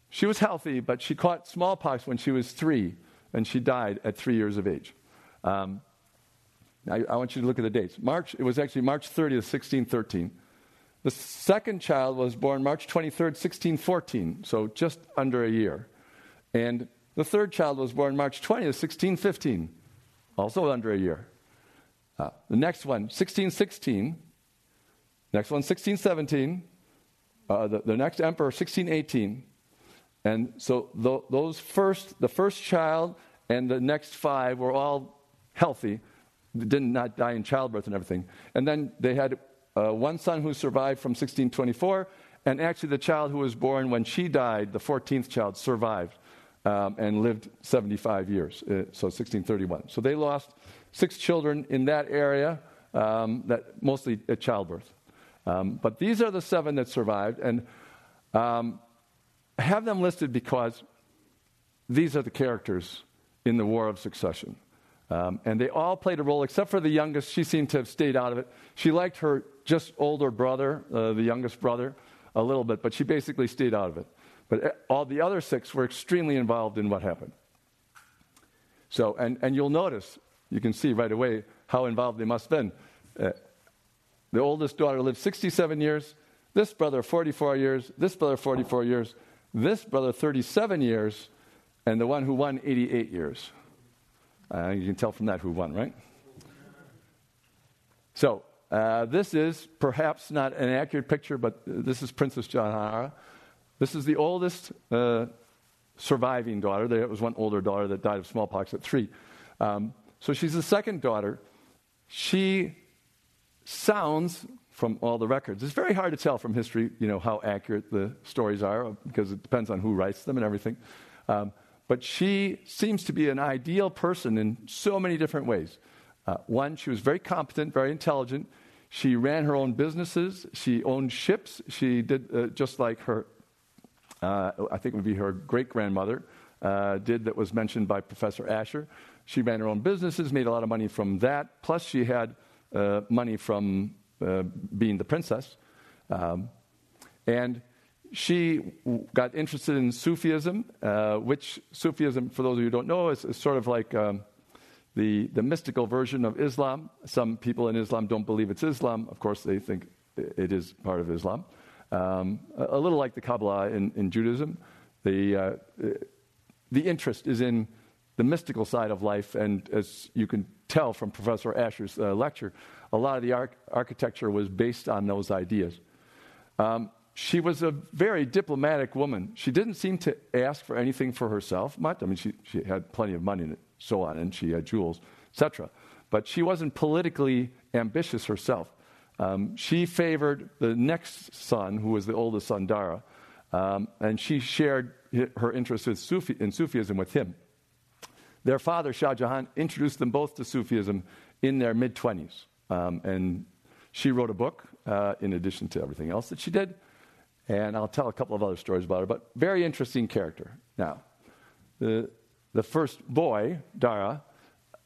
She was healthy, but she caught smallpox when she was three, and she died at three years of age. Um, I, I want you to look at the dates. March, it was actually March 30th, 1613. The second child was born March 23rd, 1614, so just under a year. And the third child was born March 20th, 1615, also under a year. Uh, the next one, 1616. Next one, 1617. Uh, the, the, next emperor, 1618. And so th- those first, the first child and the next five were all healthy, did not die in childbirth and everything. And then they had uh, one son who survived from 1624, and actually the child who was born when she died, the 14th child, survived um, and lived 75 years, uh, so 1631. So they lost six children in that area, um, that mostly at childbirth. Um, but these are the seven that survived, and um, have them listed because these are the characters in the War of Succession. Um, and they all played a role, except for the youngest. She seemed to have stayed out of it. She liked her just older brother, uh, the youngest brother, a little bit, but she basically stayed out of it. But uh, all the other six were extremely involved in what happened. So, and, and you'll notice, you can see right away how involved they must have been. Uh, the oldest daughter lived 67 years, this brother 44 years, this brother 44 years, this brother 37 years, and the one who won 88 years. Uh, you can tell from that who won, right? So, uh, this is perhaps not an accurate picture, but this is Princess Jahanara. This is the oldest uh, surviving daughter. There was one older daughter that died of smallpox at three. Um, so she's the second daughter. She sounds, from all the records, it's very hard to tell from history, you know, how accurate the stories are because it depends on who writes them and everything. Um, but she seems to be an ideal person in so many different ways. Uh, one, she was very competent, very intelligent. She ran her own businesses. She owned ships. She did uh, just like her, uh, I think it would be her great grandmother uh, did, that was mentioned by Professor Asher. She ran her own businesses, made a lot of money from that. Plus, she had uh, money from uh, being the princess. Um, and she got interested in Sufism, uh, which Sufism, for those of you who don't know, is, is sort of like um, the, the mystical version of Islam. Some people in Islam don't believe it's Islam. Of course, they think it is part of Islam. Um, a, little like the Kabbalah in, in Judaism. The, uh, the interest is in the mystical side of life, and as you can tell from Professor Asher's uh, lecture, a lot of the arch- architecture was based on those ideas. Um, she was a very diplomatic woman. She didn't seem to ask for anything for herself much. I mean, she, she had plenty of money and so on, and she had jewels, etc. But she wasn't politically ambitious herself. Um, she favored the next son, who was the oldest son, Dara, um, and she shared her interest in, Sufi, in Sufism with him. Their father, Shah Jahan, introduced them both to Sufism in their mid 20s. Um, and she wrote a book, uh, in addition to everything else that she did. And I'll tell a couple of other stories about her, but very interesting character. Now, the, the first boy, Dara,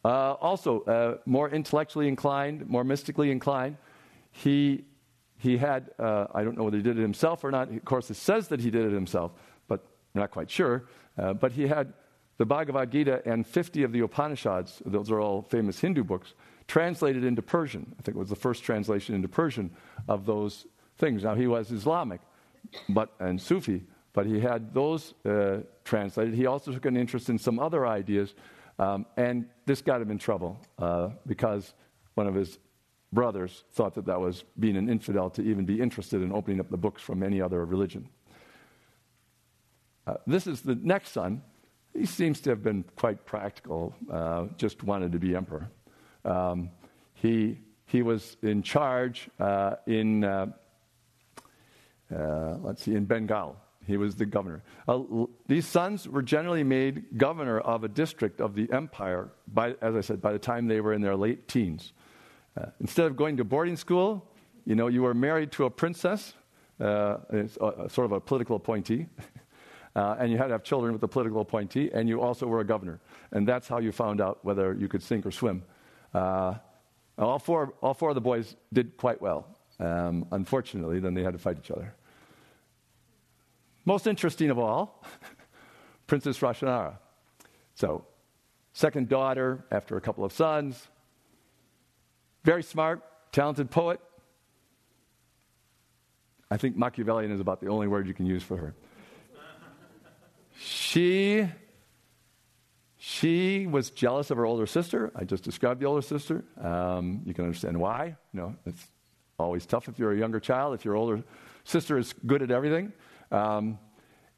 uh, also uh, more intellectually inclined, more mystically inclined. He, he had, uh, I don't know whether he did it himself or not. Of course, it says that he did it himself, but I'm not quite sure. Uh, but he had the Bhagavad Gita and 50 of the Upanishads, those are all famous Hindu books, translated into Persian. I think it was the first translation into Persian of those things. Now, he was Islamic but, and Sufi, but he had those uh, translated. He also took an interest in some other ideas, um, and this got him in trouble uh, because one of his brothers thought that that was being an infidel to even be interested in opening up the books from any other religion. Uh, this is the next son. He seems to have been quite practical, uh, just wanted to be emperor. Um, he, he was in charge uh, in, uh, uh, let's see, in Bengal. He was the governor. Uh, these sons were generally made governor of a district of the empire, by, as I said, by the time they were in their late teens. Uh, instead of going to boarding school, you know, you were married to a princess, uh, a, sort of a political appointee, <laughs> uh, and you had to have children with a political appointee, and you also were a governor. And that's how you found out whether you could sink or swim. Uh, all, four, all four of the boys did quite well. Um, unfortunately, then they had to fight each other. Most interesting of all, <laughs> Princess Roshanara. So, second daughter after a couple of sons, very smart, talented poet. I think Machiavellian is about the only word you can use for her. She, she was jealous of her older sister. I just described the older sister. Um, you can understand why. You know, it's always tough if you're a younger child, if your older sister is good at everything. Um,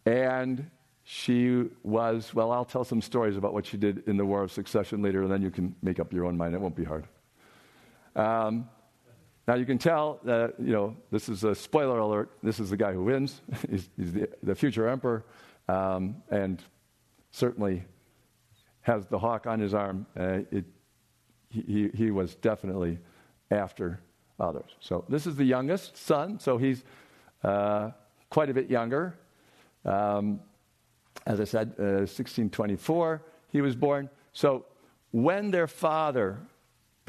and she was, well, I'll tell some stories about what she did in the War of Succession later, and then you can make up your own mind. It won't be hard. Um, now you can tell that, you know, this is a spoiler alert. This is the guy who wins. <laughs> he's, he's the, the, future emperor, um, and certainly has the hawk on his arm. Uh, it, he, he was definitely after others. So this is the youngest son, so he's uh, quite a bit younger. Um, as I said, uh, 1624 he was born. So when their father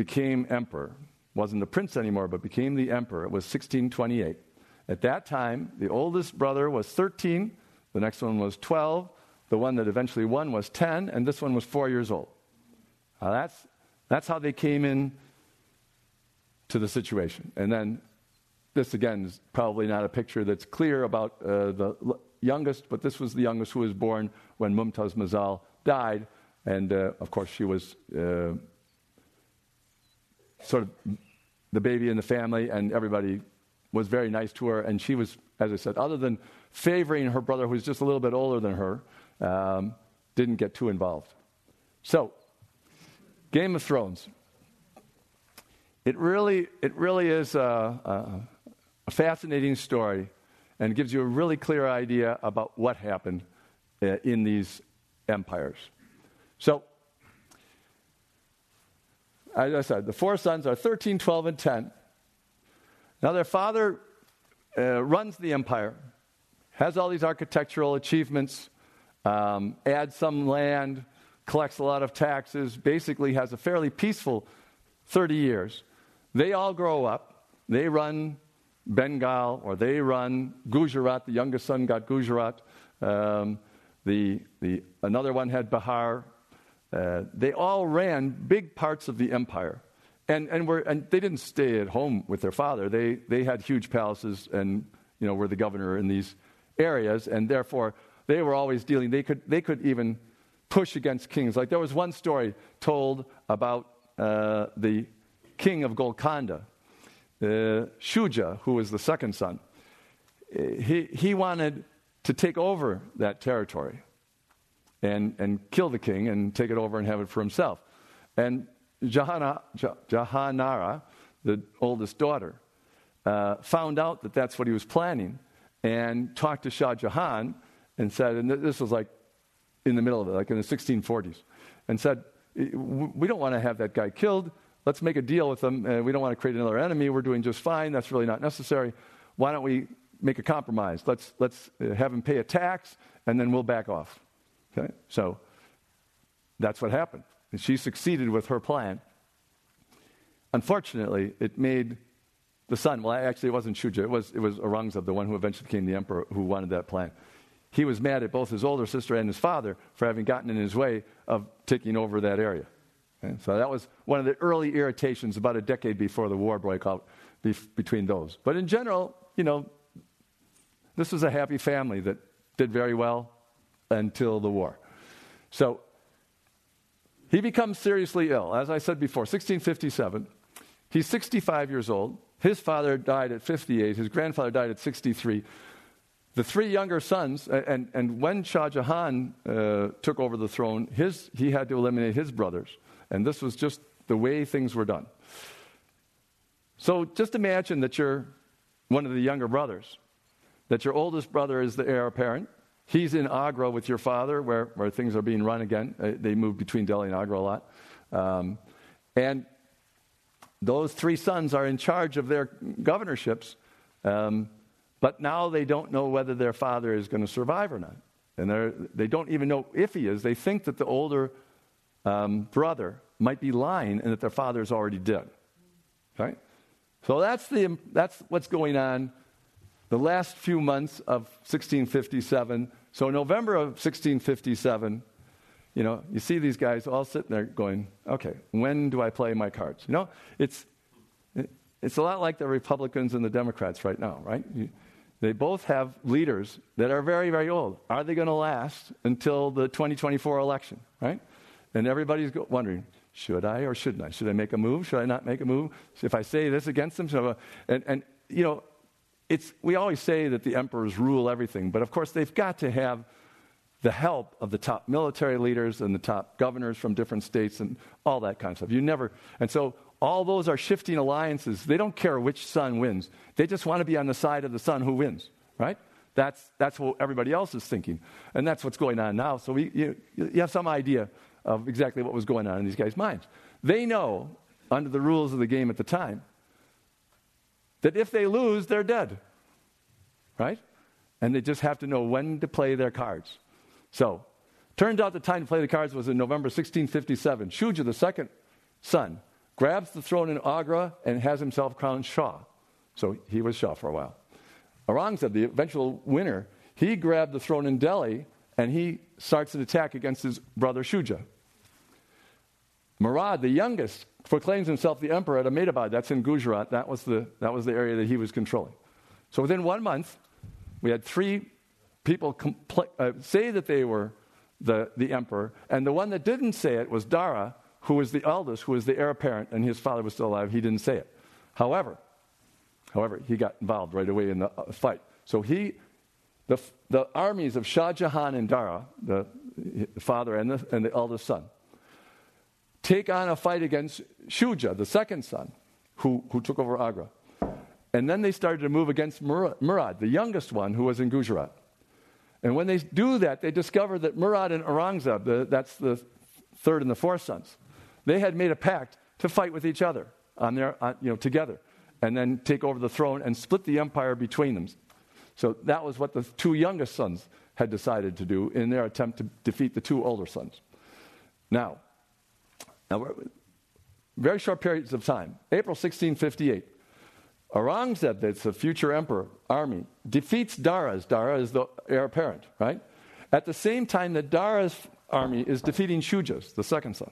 became emperor, wasn't the prince anymore, but became the emperor. It was 1628. At that time, the oldest brother was 13, the next one was 12, the one that eventually won was 10, and this one was four years old. Now that's, that's how they came in to the situation. And then this, again, is probably not a picture that's clear about uh, the l- youngest, but this was the youngest who was born when Mumtaz Mahal died. And uh, of course, she was uh, sort of the baby in the family, and everybody was very nice to her. And she was, as I said, other than favoring her brother, who was just a little bit older than her, um, didn't get too involved. So, Game of Thrones. It really, it really is a, a, a fascinating story and gives you a really clear idea about what happened uh, in these empires. So, I said, the four sons are 13, 12, and 10. Now, their father uh, runs the empire, has all these architectural achievements, um, adds some land, collects a lot of taxes, basically has a fairly peaceful 30 years. They all grow up, they run Bengal, or they run Gujarat. The youngest son got Gujarat. Um, the, the, another one had Bihar. Uh, they all ran big parts of the empire. And, and, were, and they didn't stay at home with their father. They, they had huge palaces and you know, were the governor in these areas. And therefore, they were always dealing, they could, they could even push against kings. Like there was one story told about uh, the king of Golconda, uh, Shuja, who was the second son. He, he wanted to take over that territory and, and kill the king and take it over and have it for himself. And Jahana, Jahanara, the oldest daughter, uh, found out that that's what he was planning and talked to Shah Jahan and said, and this was like in the middle of it, like in the 1640s, and said, We don't want to have that guy killed. Let's make a deal with him. Uh, we don't want to create another enemy. We're doing just fine. That's really not necessary. Why don't we make a compromise? Let's, let's uh, have him pay a tax, and then we'll back off. Okay? So that's what happened. And she succeeded with her plan. Unfortunately, it made the son, well, actually, it wasn't Shuja, it was, it was Aurangzeb, the one who eventually became the emperor, who wanted that plan. he was mad at both his older sister and his father for having gotten in his way of taking over that area. Okay? So that was one of the early irritations about a decade before the war broke out between those. But in general, you know, this was a happy family that did very well until the war. So he becomes seriously ill. As I said before, 1657. He's 65 years old. His father died at 58. His grandfather died at 63. The three younger sons, and, and when Shah Jahan uh, took over the throne, his, he had to eliminate his brothers. And this was just the way things were done. So just imagine that you're one of the younger brothers, that your oldest brother is the heir apparent. He's in Agra with your father, where, where things are being run again. Uh, they move between Delhi and Agra a lot. Um, and those three sons are in charge of their governorships. Um, but now they don't know whether their father is going to survive or not. And they don't even know if he is. They think that the older um, brother might be lying and that their father is already dead. Right? So that's, the, that's what's going on the last few months of 1657. So, November of 1657, you know, you see these guys all sitting there going, okay, when do I play my cards? You know, it's, it's a lot like the Republicans and the Democrats right now, right? You, they both have leaders that are very, very old. Are they going to last until the 2024 election, right? And everybody's wondering, should I or shouldn't I? Should I make a move? Should I not make a move? If I say this against them, I, and, and you know, it's, we always say that the emperors rule everything, but of course they've got to have the help of the top military leaders and the top governors from different states and all that kind of stuff. You never, and so all those are shifting alliances. They don't care which son wins. They just want to be on the side of the son who wins, right? That's, that's what everybody else is thinking. And that's what's going on now. So we, you, you have some idea of exactly what was going on in these guys' minds. They know, under the rules of the game at the time, that if they lose, they're dead, right? And they just have to know when to play their cards. So, turns out the time to play the cards was in November 1657. Shuja, the second son, grabs the throne in Agra and has himself crowned Shah. So he was Shah for a while. Aurangzeb, the eventual winner, he grabbed the throne in Delhi and he starts an attack against his brother Shuja. Murad, the youngest, proclaims himself the emperor at Ahmedabad. That's in Gujarat. That was the, that was the area that he was controlling. So within one month, we had three people compl- uh, say that they were the, the emperor, and the one that didn't say it was Dara, who was the eldest, who was the heir apparent, and his father was still alive, he didn't say it. However, however, he got involved right away in the uh, fight. So he, the, the armies of Shah Jahan and Dara, the, the father and the, and the eldest son, take on a fight against Shuja, the second son, who, who took over Agra. And then they started to move against Murad, the youngest one, who was in Gujarat. And when they do that, they discover that Murad and Aurangzeb, the, that's the third and the fourth sons, they had made a pact to fight with each other on their, on, you know, together, and then take over the throne and split the empire between them. So that was what the two youngest sons had decided to do in their attempt to defeat the two older sons. Now, now very short periods of time. April 1658. Aurangzeb, that's the future emperor, army, defeats Dara's. Dara is the heir apparent, right? At the same time that Dara's army is defeating Shuja's, the second son.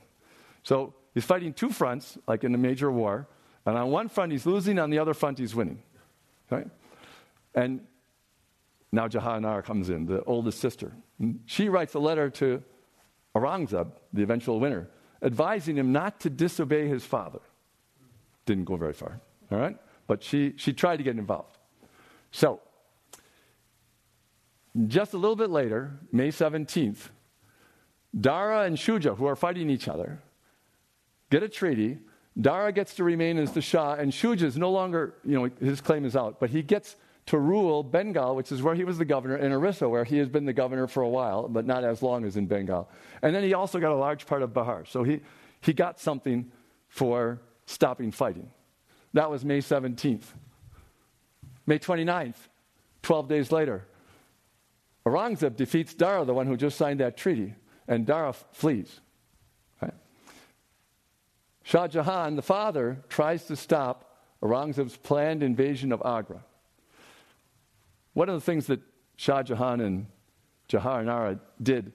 So he's fighting two fronts, like in a major war. And on one front, he's losing, on the other front, he's winning. Right? And now Jahanara comes in, the oldest sister. She writes a letter to Aurangzeb, the eventual winner, advising him not to disobey his father. Didn't go very far, all right? But she, she tried to get involved. So, just a little bit later, May 17th, Dara and Shuja, who are fighting each other, get a treaty. Dara gets to remain as the Shah, and Shuja is no longer, you know, his claim is out, but he gets to rule Bengal, which is where he was the governor, and Orissa, where he has been the governor for a while, but not as long as in Bengal. And then he also got a large part of Bihar. So he, he got something for stopping fighting. That was May 17th. May 29th, 12 days later, Aurangzeb defeats Dara, the one who just signed that treaty, and Dara flees. Shah Jahan, the father, tries to stop Aurangzeb's planned invasion of Agra. One of the things that Shah Jahan and Jahanara did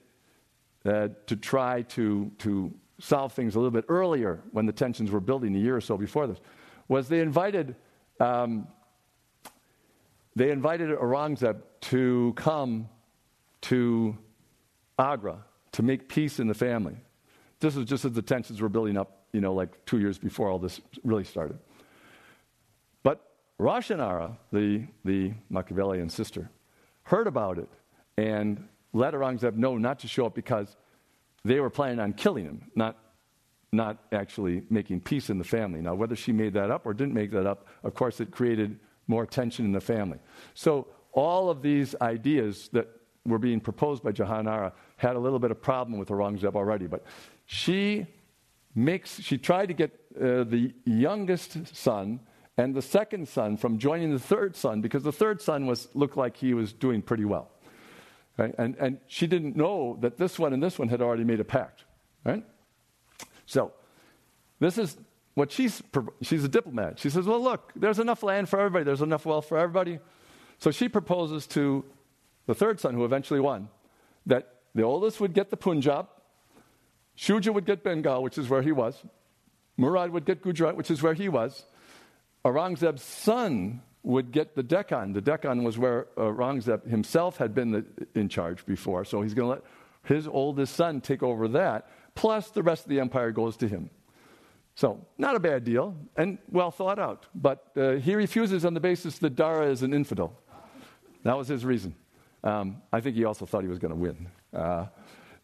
uh, to try to, to solve things a little bit earlier when the tensions were building a year or so before this was they invited um, they invited Aurangzeb to come to Agra to make peace in the family. This was just as the tensions were building up, you know, like two years before all this really started. Roshanara, the, the Machiavellian sister, heard about it and let Aurangzeb know not to show up because they were planning on killing him, not, not actually making peace in the family. Now, whether she made that up or didn't make that up, of course, it created more tension in the family. So, all of these ideas that were being proposed by Jahanara had a little bit of problem with Aurangzeb already, but she makes she tried to get uh, the youngest son and the second son from joining the third son because the third son was looked like he was doing pretty well. Right? And, and she didn't know that this one and this one had already made a pact. Right? So, this is what she's, she's a diplomat. She says, Well, look, there's enough land for everybody, there's enough wealth for everybody. So she proposes to the third son, who eventually won, that the oldest would get the Punjab, Shuja would get Bengal, which is where he was, Murad would get Gujarat, which is where he was, Aurangzeb's son would get the Deccan. The Deccan was where Aurangzeb himself had been the, in charge before, so he's going to let his oldest son take over that, plus the rest of the empire goes to him. So, not a bad deal and well thought out. But uh, he refuses on the basis that Dara is an infidel. That was his reason. Um, I think he also thought he was going to win. Uh,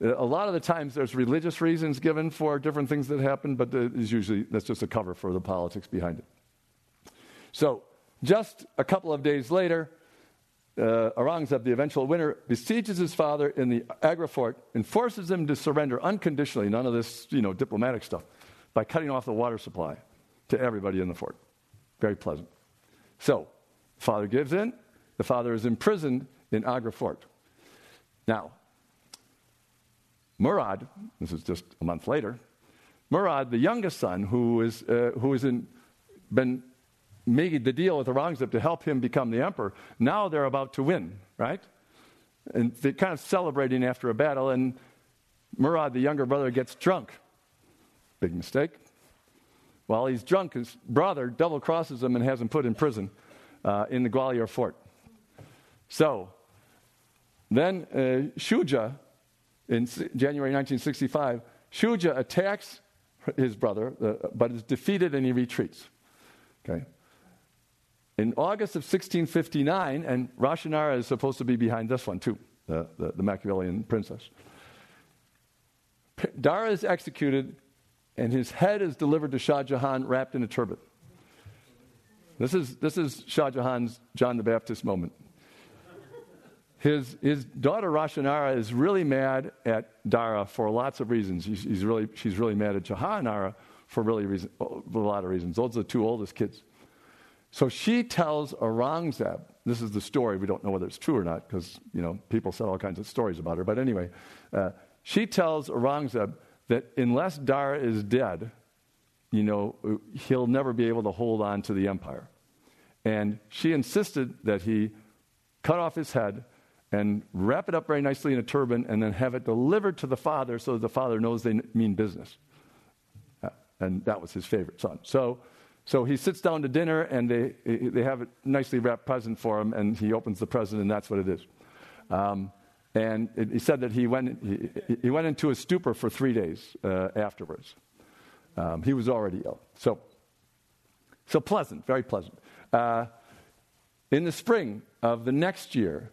a lot of the times there's religious reasons given for different things that happen, but it's usually that's just a cover for the politics behind it. So, just a couple of days later, uh, Aurangzeb, the eventual winner, besieges his father in the Agra fort and forces him to surrender unconditionally, none of this, you know, diplomatic stuff, by cutting off the water supply to everybody in the fort. Very pleasant. So, father gives in. The father is imprisoned in Agra fort. Now, Murad, this is just a month later, Murad, the youngest son, who is, uh, who is in, been made the deal with Aurangzeb to help him become the emperor, now they're about to win, right? And they're kind of celebrating after a battle, and Murad, the younger brother, gets drunk. Big mistake. While he's drunk, his brother double crosses him and has him put in prison uh, in the Gwalior fort. So, then uh, Shuja, in January 1965, Shuja attacks his brother, uh, but is defeated and he retreats. Okay. In August of 1659, and Roshanara is supposed to be behind this one too, the, the, the Machiavellian princess. Dara is executed, and his head is delivered to Shah Jahan wrapped in a turban. This is, this is Shah Jahan's John the Baptist moment. His, his daughter Roshanara is really mad at Dara for lots of reasons. She's, he's really, she's really mad at Jahanara for really reason, a lot of reasons. Those are the two oldest kids. So she tells Aurangzeb, this is the story, we don't know whether it's true or not because, you know, people said all kinds of stories about her. But anyway, uh, she tells Aurangzeb that unless Dara is dead, you know, he'll never be able to hold on to the empire. And she insisted that he cut off his head and wrap it up very nicely in a turban and then have it delivered to the father so that the father knows they mean business. Uh, and that was his favorite son. So, so he sits down to dinner and they, they have a nicely wrapped present for him and he opens the present and that's what it is. Um, and it, he said that he went, he, he, went into a stupor for three days uh, afterwards. Um, he was already ill. So, so pleasant, very pleasant. Uh, in the spring of the next year,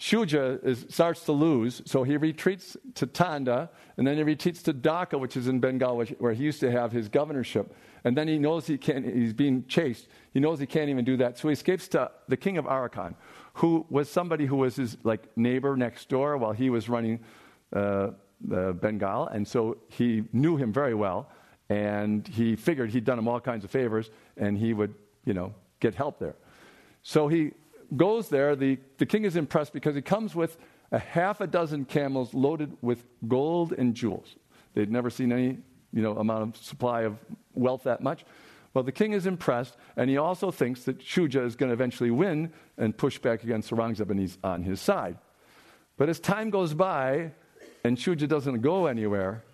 Shuja is, starts to lose, so he retreats to Tanda, and then he retreats to Dhaka, which is in Bengal, which, where he used to have his governorship. And then he knows he can't, he's being chased. He knows he can't even do that. So he escapes to the king of Arakan, who was somebody who was his like neighbor next door while he was running uh, Bengal. And so he knew him very well, and he figured he'd done him all kinds of favors, and he would, you know, get help there. So he goes there, the, the king is impressed because he comes with a half a dozen camels loaded with gold and jewels. They'd never seen any you know, amount of supply of wealth that much. Well, the king is impressed, and he also thinks that Shuja is going to eventually win and push back against Aurangzeb, and he's on his side. But as time goes by and Shuja doesn't go anywhere,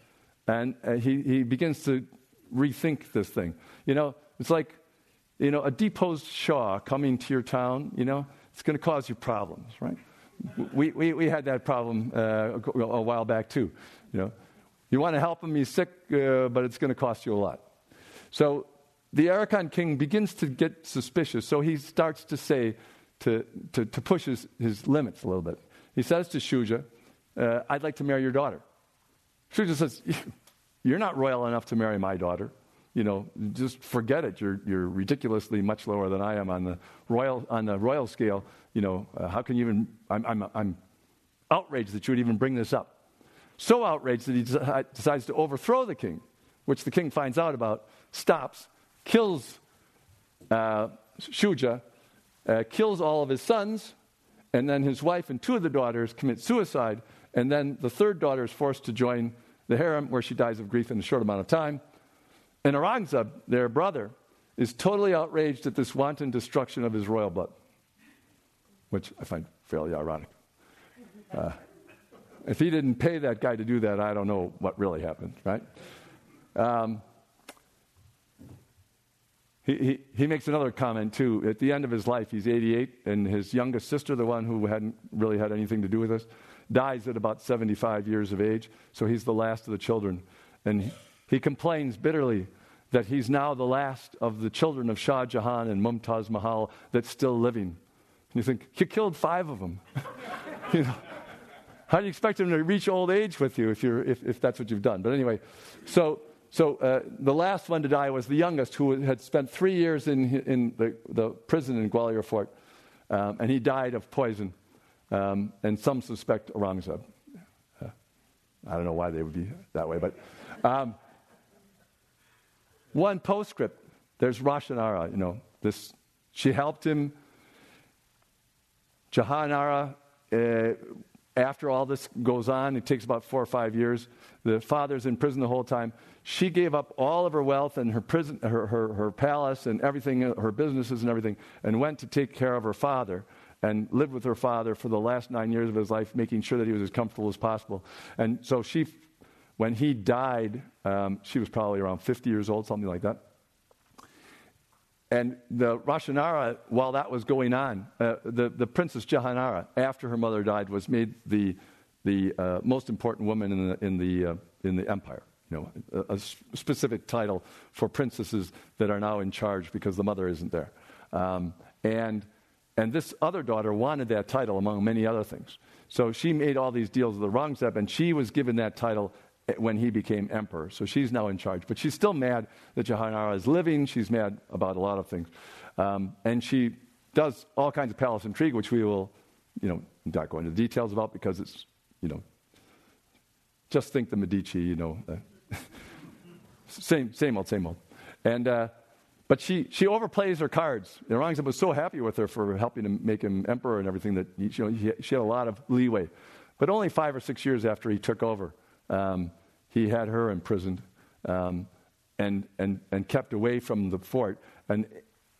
and uh, he, he begins to rethink this thing. You know, it's like, you know, a deposed Shah coming to your town, you know, it's going to cause you problems, right? We, we, we had that problem uh, a while back too. You know, you want to help him, he's sick, uh, but it's going to cost you a lot. So the Arakan king begins to get suspicious, so he starts to say, to, to, to push his, his limits a little bit. He says to Shuja, uh, I'd like to marry your daughter. Shuja says, You're not royal enough to marry my daughter. You know, just forget it. You're, you're ridiculously much lower than I am on the royal, on the royal scale. You know, uh, how can you even, I'm, I'm, I'm outraged that you would even bring this up. So outraged that he decides to overthrow the king, which the king finds out about, stops, kills uh, Shuja, uh, kills all of his sons, and then his wife and two of the daughters commit suicide, and then the third daughter is forced to join the harem, where she dies of grief in a short amount of time. And Aurangzeb, their brother, is totally outraged at this wanton destruction of his royal blood, which I find fairly ironic. Uh, if he didn't pay that guy to do that, I don't know what really happened, right? Um, he, he, he makes another comment too. At the end of his life, he's 88, and his youngest sister, the one who hadn't really had anything to do with this, dies at about 75 years of age. So he's the last of the children. And he, he complains bitterly that he's now the last of the children of Shah Jahan and Mumtaz Mahal that's still living. And you think, you killed five of them. <laughs> you know, how do you expect them to reach old age with you if, you're, if, if that's what you've done? But anyway, so so uh, the last one to die was the youngest, who had spent three years in, in the, the prison in Gwalior Fort, um, and he died of poison. Um, and some suspect Aurangzeb. Uh, I don't know why they would be that way, but um, one postscript. There's Roshanara. You know, this. She helped him. Jahanara. Uh, after all this goes on, it takes about four or five years. The father's in prison the whole time. She gave up all of her wealth and her, prison, her, her, her palace and everything, her businesses and everything, and went to take care of her father and lived with her father for the last nine years of his life, making sure that he was as comfortable as possible. And so she, when he died, um, she was probably around 50 years old, something like that. And the Roshanara, while that was going on, uh, the, the princess Jahanara, after her mother died, was made the, the uh, most important woman in the, in the, uh, in the empire. You know, a, a, specific title for princesses that are now in charge because the mother isn't there. Um, and, and this other daughter wanted that title, among many other things. So she made all these deals with the Aurangzeb, and she was given that title when he became emperor. So she's now in charge. But she's still mad that Jahanara is living. She's mad about a lot of things. Um, and she does all kinds of palace intrigue, which we will, you know, not go into the details about because it's, you know, just think the Medici, you know. Uh, <laughs> same, same old, same old. And, uh, but she, she overplays her cards. And Aurangzeb was so happy with her for helping to make him emperor and everything that you know, she had a lot of leeway. But only five or six years after he took over, um, he had her imprisoned um, and, and, and kept away from the fort. And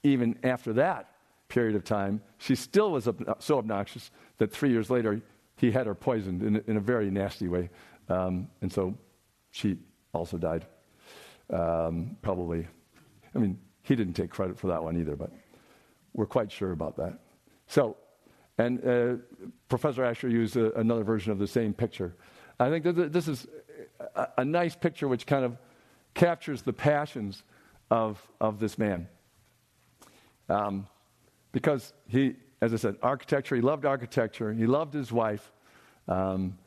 even after that period of time, she still was ob- so obnoxious that three years later, he had her poisoned in, in a very nasty way. Um, and so she also died. Um, probably, I mean, he didn't take credit for that one either, but we're quite sure about that. So, and uh, Professor Asher used a, another version of the same picture. I think that this is a, nice picture which kind of captures the passions of, of this man. Um, because he, as I said, architecture, he loved architecture, he loved his wife. Um,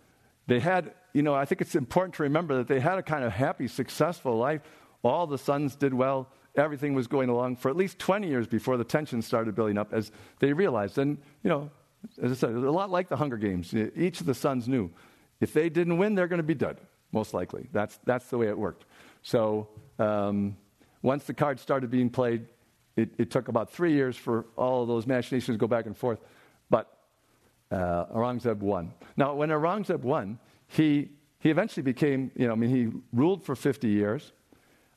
they had, you know, I think it's important to remember that they had a kind of happy, successful life. All the sons did well, everything was going along for at least 20 years before the tension started building up as they realized. And, you know, as I said, a lot like the Hunger Games. Each of the sons knew if they didn't win, they're going to be dead, most likely. That's, that's the way it worked. So um, once the cards started being played, it, it, took about three years for all of those machinations to go back and forth. But uh, Aurangzeb won. Now, when Aurangzeb won, he, he eventually became, you know, I mean, he ruled for 50 years.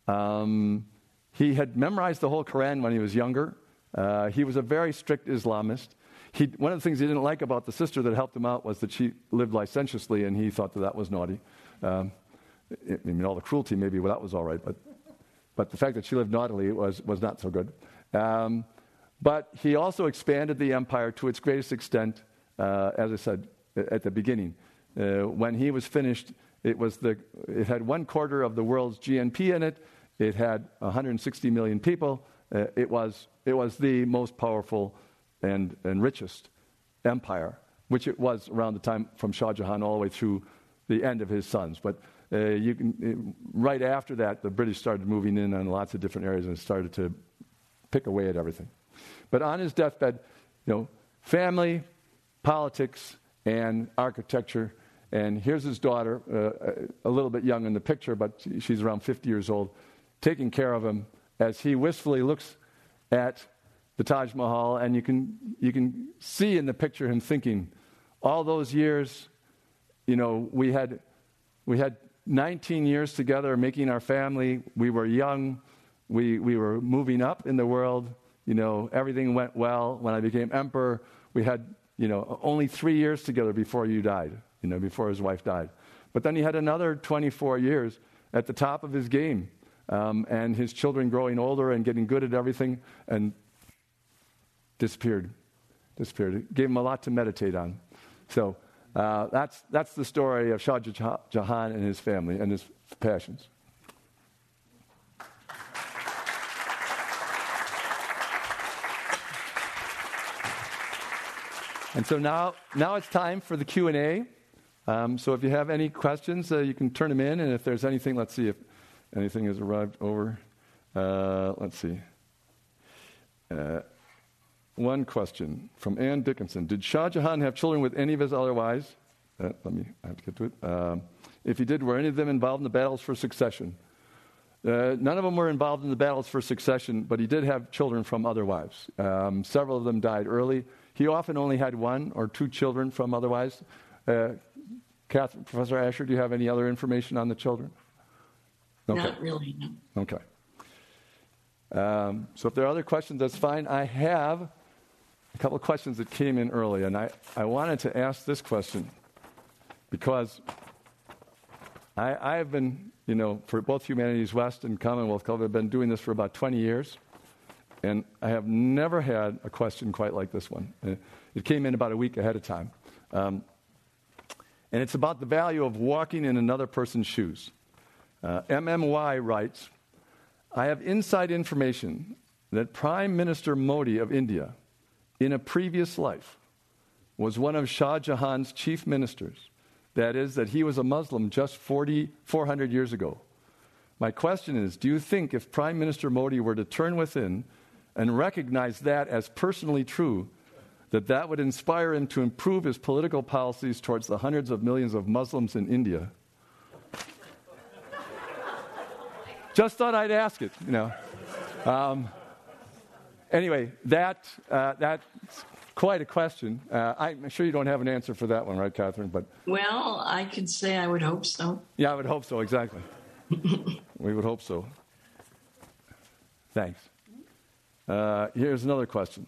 Um, he had memorized the whole Quran when he was younger. Uh, he was a very strict Islamist. He, one of the things he didn't like about the sister that helped him out was that she lived licentiously, and he thought that that was naughty. Um, I mean, all the cruelty, maybe well, that was all right, but, but the fact that she lived naughtily was, was not so good. Um, but he also expanded the empire to its greatest extent, uh, as I said at the beginning. Uh, when he was finished, it, was the, it had one quarter of the world's GNP in it, it had 160 million people. Uh, it, was, it was the most powerful and, and richest empire, which it was around the time from Shah Jahan all the way through the end of his sons. But uh, you can, uh, right after that, the British started moving in on lots of different areas and started to pick away at everything. But on his deathbed, you know, family, politics, and architecture. And here's his daughter, uh, a little bit young in the picture, but she's around 50 years old, taking care of him as he wistfully looks at the Taj Mahal. And you can, you can see in the picture him thinking, all those years, you know, we had, we had 19 years together making our family. We were young. We, we were moving up in the world. You know, everything went well. When I became emperor, we had, you know, only three years together before you died, you know, before his wife died. But then he had another 24 years at the top of his game um, and his children growing older and getting good at everything, and disappeared. Disappeared. It gave him a lot to meditate on. So uh, that's, that's the story of Shah Jahan and his family and his passions. And so now, now it's time for the Q and A. Um, so if you have any questions, uh, you can turn them in, and if there's anything, let's see if Anything has arrived over? Uh, let's see. Uh, one question from Ann Dickinson Did Shah Jahan have children with any of his other wives? Uh, let me, I have to get to it. Um, if he did, were any of them involved in the battles for succession? Uh, none of them were involved in the battles for succession, but he did have children from other wives. Um, several of them died early. He often only had one or two children from other wives. Uh, Catherine, Professor Asher, do you have any other information on the children? Okay. Not really, no. Okay. Um, so if there are other questions, that's fine. I have a couple of questions that came in early, and I, I wanted to ask this question because I, I have been, you know, for both Humanities West and Commonwealth Club, I've been doing this for about 20 years, and I have never had a question quite like this one. Uh, it came in about a week ahead of time. Um, and it's about the value of walking in another person's shoes. Uh, MMY writes I have inside information that Prime Minister Modi of India, in a previous life, was one of Shah Jahan's chief ministers. That is, that he was a Muslim just 40, 400 years ago. My question is Do you think if Prime Minister Modi were to turn within and recognize that as personally true, that that would inspire him to improve his political policies towards the hundreds of millions of Muslims in India Just thought I'd ask it, you know. Um, anyway, that, uh, that's quite a question. Uh, I'm sure you don't have an answer for that one, right, Catherine? But well, I could say I would hope so. Yeah, I would hope so. Exactly. <laughs> we would hope so. Thanks. Uh, here's another question.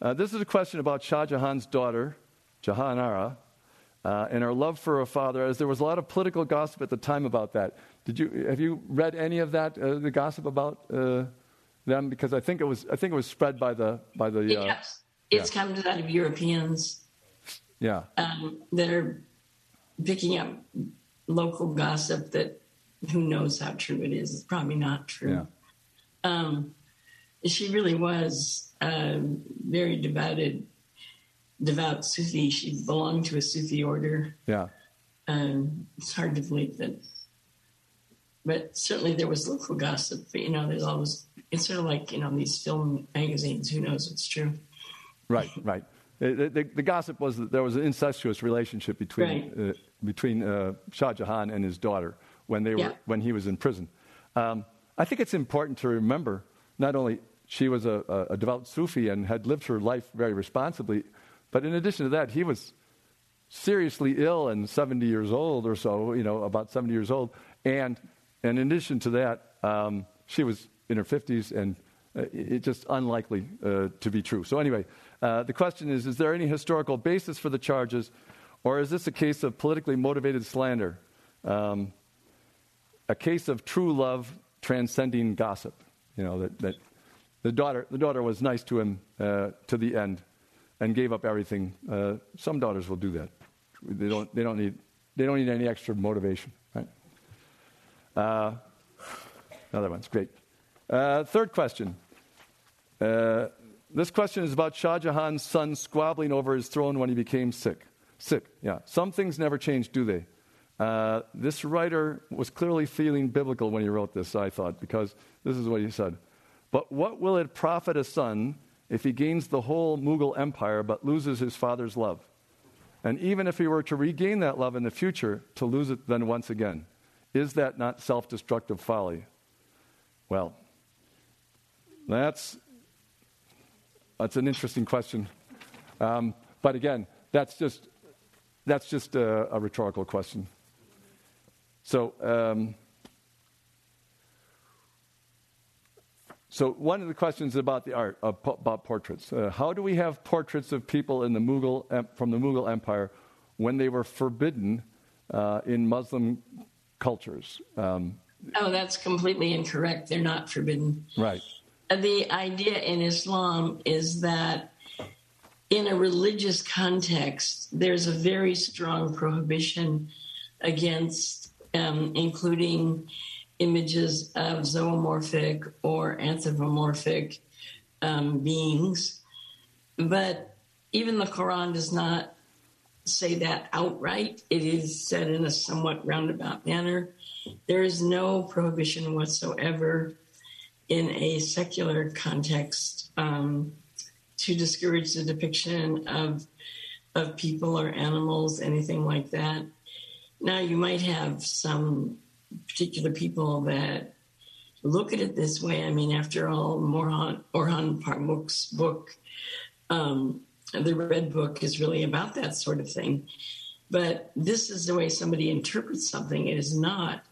Uh, this is a question about Shah Jahan's daughter, Jahanara, uh, and her love for her father, as there was a lot of political gossip at the time about that. Did you have you read any of that uh, the gossip about uh, them? Because I think it was I think it was spread by the by the. Uh, yes, it's yeah. come out of Europeans. Yeah. Um, that are picking up local gossip that who knows how true it is. It's probably not true. Yeah. Um, she really was uh, very devoted, devout Sufi. She belonged to a Sufi order. Yeah. Um, it's hard to believe that but certainly there was local gossip. But, you know, there's always it's sort of like you know these film magazines. Who knows what's true? Right, right. The, the, the gossip was that there was an incestuous relationship between right. uh, between uh, Shah Jahan and his daughter when they were yeah. when he was in prison. Um, I think it's important to remember not only she was a, a, a devout Sufi and had lived her life very responsibly, but in addition to that, he was seriously ill and 70 years old or so, you know, about 70 years old, and and in addition to that, um, she was in her 50s and uh, it's just unlikely uh, to be true. So, anyway, uh, the question is Is there any historical basis for the charges, or is this a case of politically motivated slander? Um, a case of true love transcending gossip. You know, that, that the, daughter, the daughter was nice to him uh, to the end and gave up everything. Uh, some daughters will do that. They don't, they don't, need, they don't need any extra motivation, right? Uh, another one's great. Uh, third question. Uh, this question is about Shah Jahan's son squabbling over his throne when he became sick. Sick, yeah. Some things never change, do they? Uh, this writer was clearly feeling biblical when he wrote this, I thought, because this is what he said. But what will it profit a son if he gains the whole Mughal empire but loses his father's love? And even if he were to regain that love in the future, to lose it then once again, is that not self destructive folly? Well, that's, that's an interesting question. Um, but again, that's just, that's just a, a rhetorical question. So, um, so one of the questions about the art uh, about portraits. Uh, how do we have portraits of people in the Mughal from the Mughal Empire when they were forbidden uh, in Muslim cultures? Um, oh, that's completely incorrect. They're not forbidden. Right. The idea in Islam is that in a religious context, there's a very strong prohibition against um, including images of zoomorphic or anthropomorphic um, beings. But even the Quran does not say that outright. It is said in a somewhat roundabout manner. There is no prohibition whatsoever in a secular context um, to discourage the depiction of of people or animals, anything like that. Now, you might have some particular people that look at it this way. I mean, after all, Orhan Pamuk's book, um, the Red Book, is really about that sort of thing. But this is the way somebody interprets something. It is not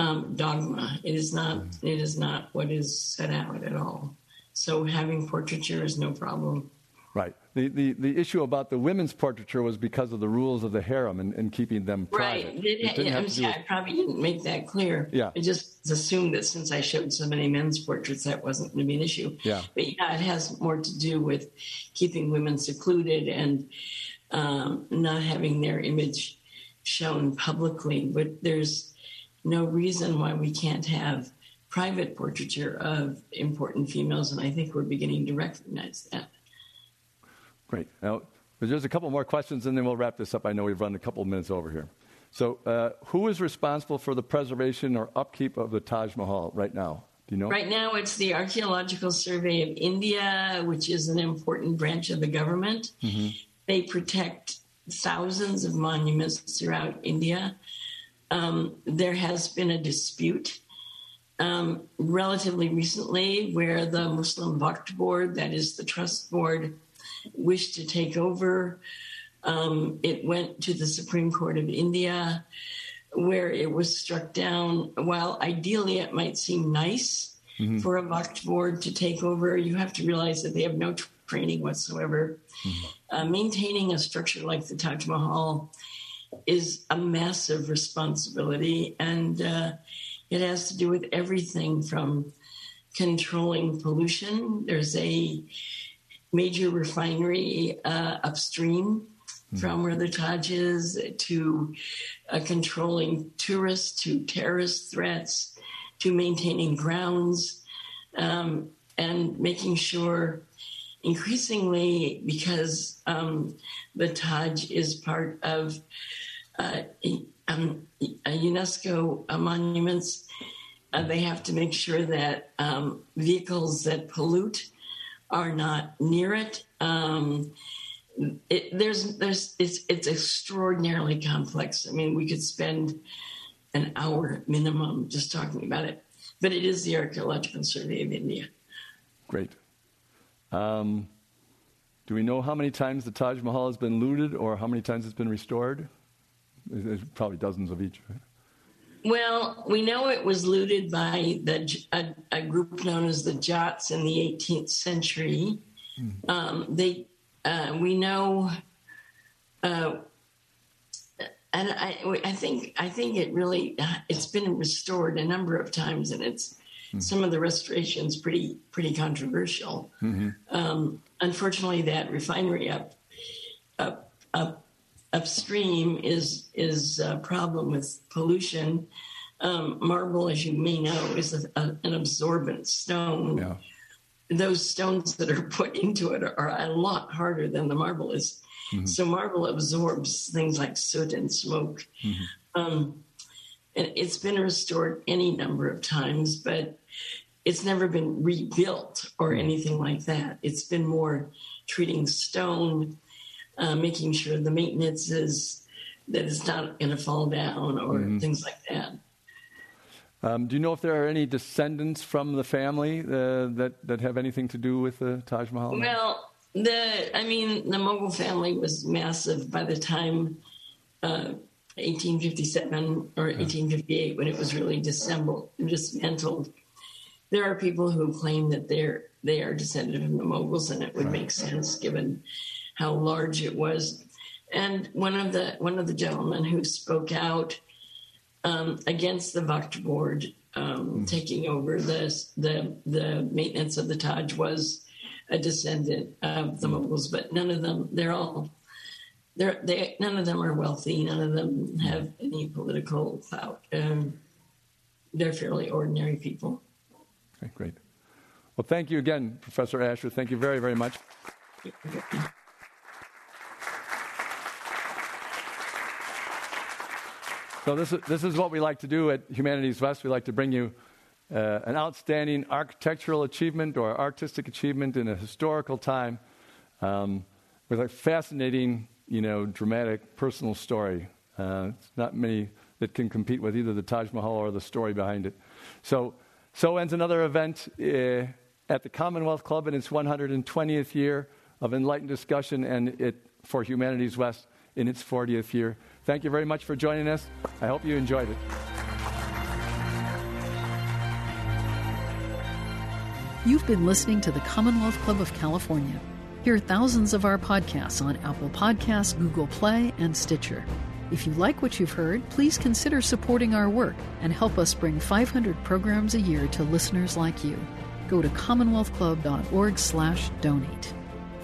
um, dogma. It is not. It is not what is set out at all. So having portraiture is no problem. Right. The, the, the issue about the women's portraiture was because of the rules of the harem and, and keeping them private. Right. It, it I'm sorry, I probably didn't make that clear. Yeah. I just assumed that since I showed so many men's portraits, that wasn't going to be an issue. Yeah. But yeah, it has more to do with keeping women secluded and um, not having their image shown publicly. But there's no reason why we can't have private portraiture of important females, and I think we're beginning to recognize that. Great. Now, there's a couple more questions, and then we'll wrap this up. I know we've run a couple of minutes over here. So, uh, who is responsible for the preservation or upkeep of the Taj Mahal right now? Do you know? Right now, it's the Archaeological Survey of India, which is an important branch of the government. Mm-hmm. They protect thousands of monuments throughout India. Um, there has been a dispute um, relatively recently where the Muslim Waqf Board, that is the trust board, wished to take over. Um, it went to the Supreme Court of India, where it was struck down. While ideally it might seem nice mm-hmm. for a Waqf board to take over, you have to realize that they have no training whatsoever. Mm-hmm. Uh, maintaining a structure like the Taj Mahal is a massive responsibility, and uh, it has to do with everything from controlling pollution. There's a major refinery uh, upstream mm-hmm. from where the Taj is to uh, controlling tourists, to terrorist threats, to maintaining grounds, um, and making sure increasingly because um, the Taj is part of um, UNESCO monuments, uh, they have to make sure that um, vehicles that pollute are not near it. Um, it, there's, there's, it's, it's extraordinarily complex. I mean, we could spend an hour minimum just talking about it, but it is the Archaeological Survey of India. Great. Um, do we know how many times the Taj Mahal has been looted or how many times it's been restored? There's probably dozens of each. Well, we know it was looted by the, a, a group known as the Jats in the 18th century. Mm. Um, they, uh, we know, uh, and I, I think, I think it really, it's been restored a number of times, and it's mm. some of the restorations pretty, pretty controversial. Mm-hmm. Um, unfortunately, that refinery up, up, up upstream is is a problem with pollution. Um, marble, as you may know, is a, a, an absorbent stone. Yeah. Those stones that are put into it are, are a lot harder than the marble is. Mm-hmm. So marble absorbs things like soot and smoke. Mm-hmm. Um, and it's been restored any number of times, but it's never been rebuilt or mm-hmm. anything like that. It's been more treating stone uh, making sure the maintenance is that it's not going to fall down or mm-hmm. things like that. Um, do you know if there are any descendants from the family uh, that that have anything to do with the Taj Mahal? Well, the I mean, the Mughal family was massive by the time uh, 1857 or 1858 when it was really dissembled, dismantled. There are people who claim that they're they are descended from the Mughals, and it would right. make sense given how large it was. And one of the one of the gentlemen who spoke out um, against the Waqf board um, mm. taking over the, the the maintenance of the Taj was a descendant of the hmm. Mughals, but none of them. They're all. They're, they, none of them are wealthy. None of them have any political clout. Um, they're fairly ordinary people. Okay, great. Well, thank you again, Professor Asher. Thank you very, very much. So this is, this is what we like to do at Humanities West. We like to bring you uh, an outstanding architectural achievement or artistic achievement in a historical time um, with a fascinating, you know, dramatic personal story. Uh, it's not many that can compete with either the Taj Mahal or the story behind it. So, so ends another event uh, at the Commonwealth Club in its 120th year of enlightened discussion and it for Humanities West in its 40th year. Thank you very much for joining us. I hope you enjoyed it. You've been listening to the Commonwealth Club of California. Hear thousands of our podcasts on Apple Podcasts, Google Play, and Stitcher. If you like what you've heard, please consider supporting our work and help us bring 500 programs a year to listeners like you. Go to commonwealthclub.org/donate.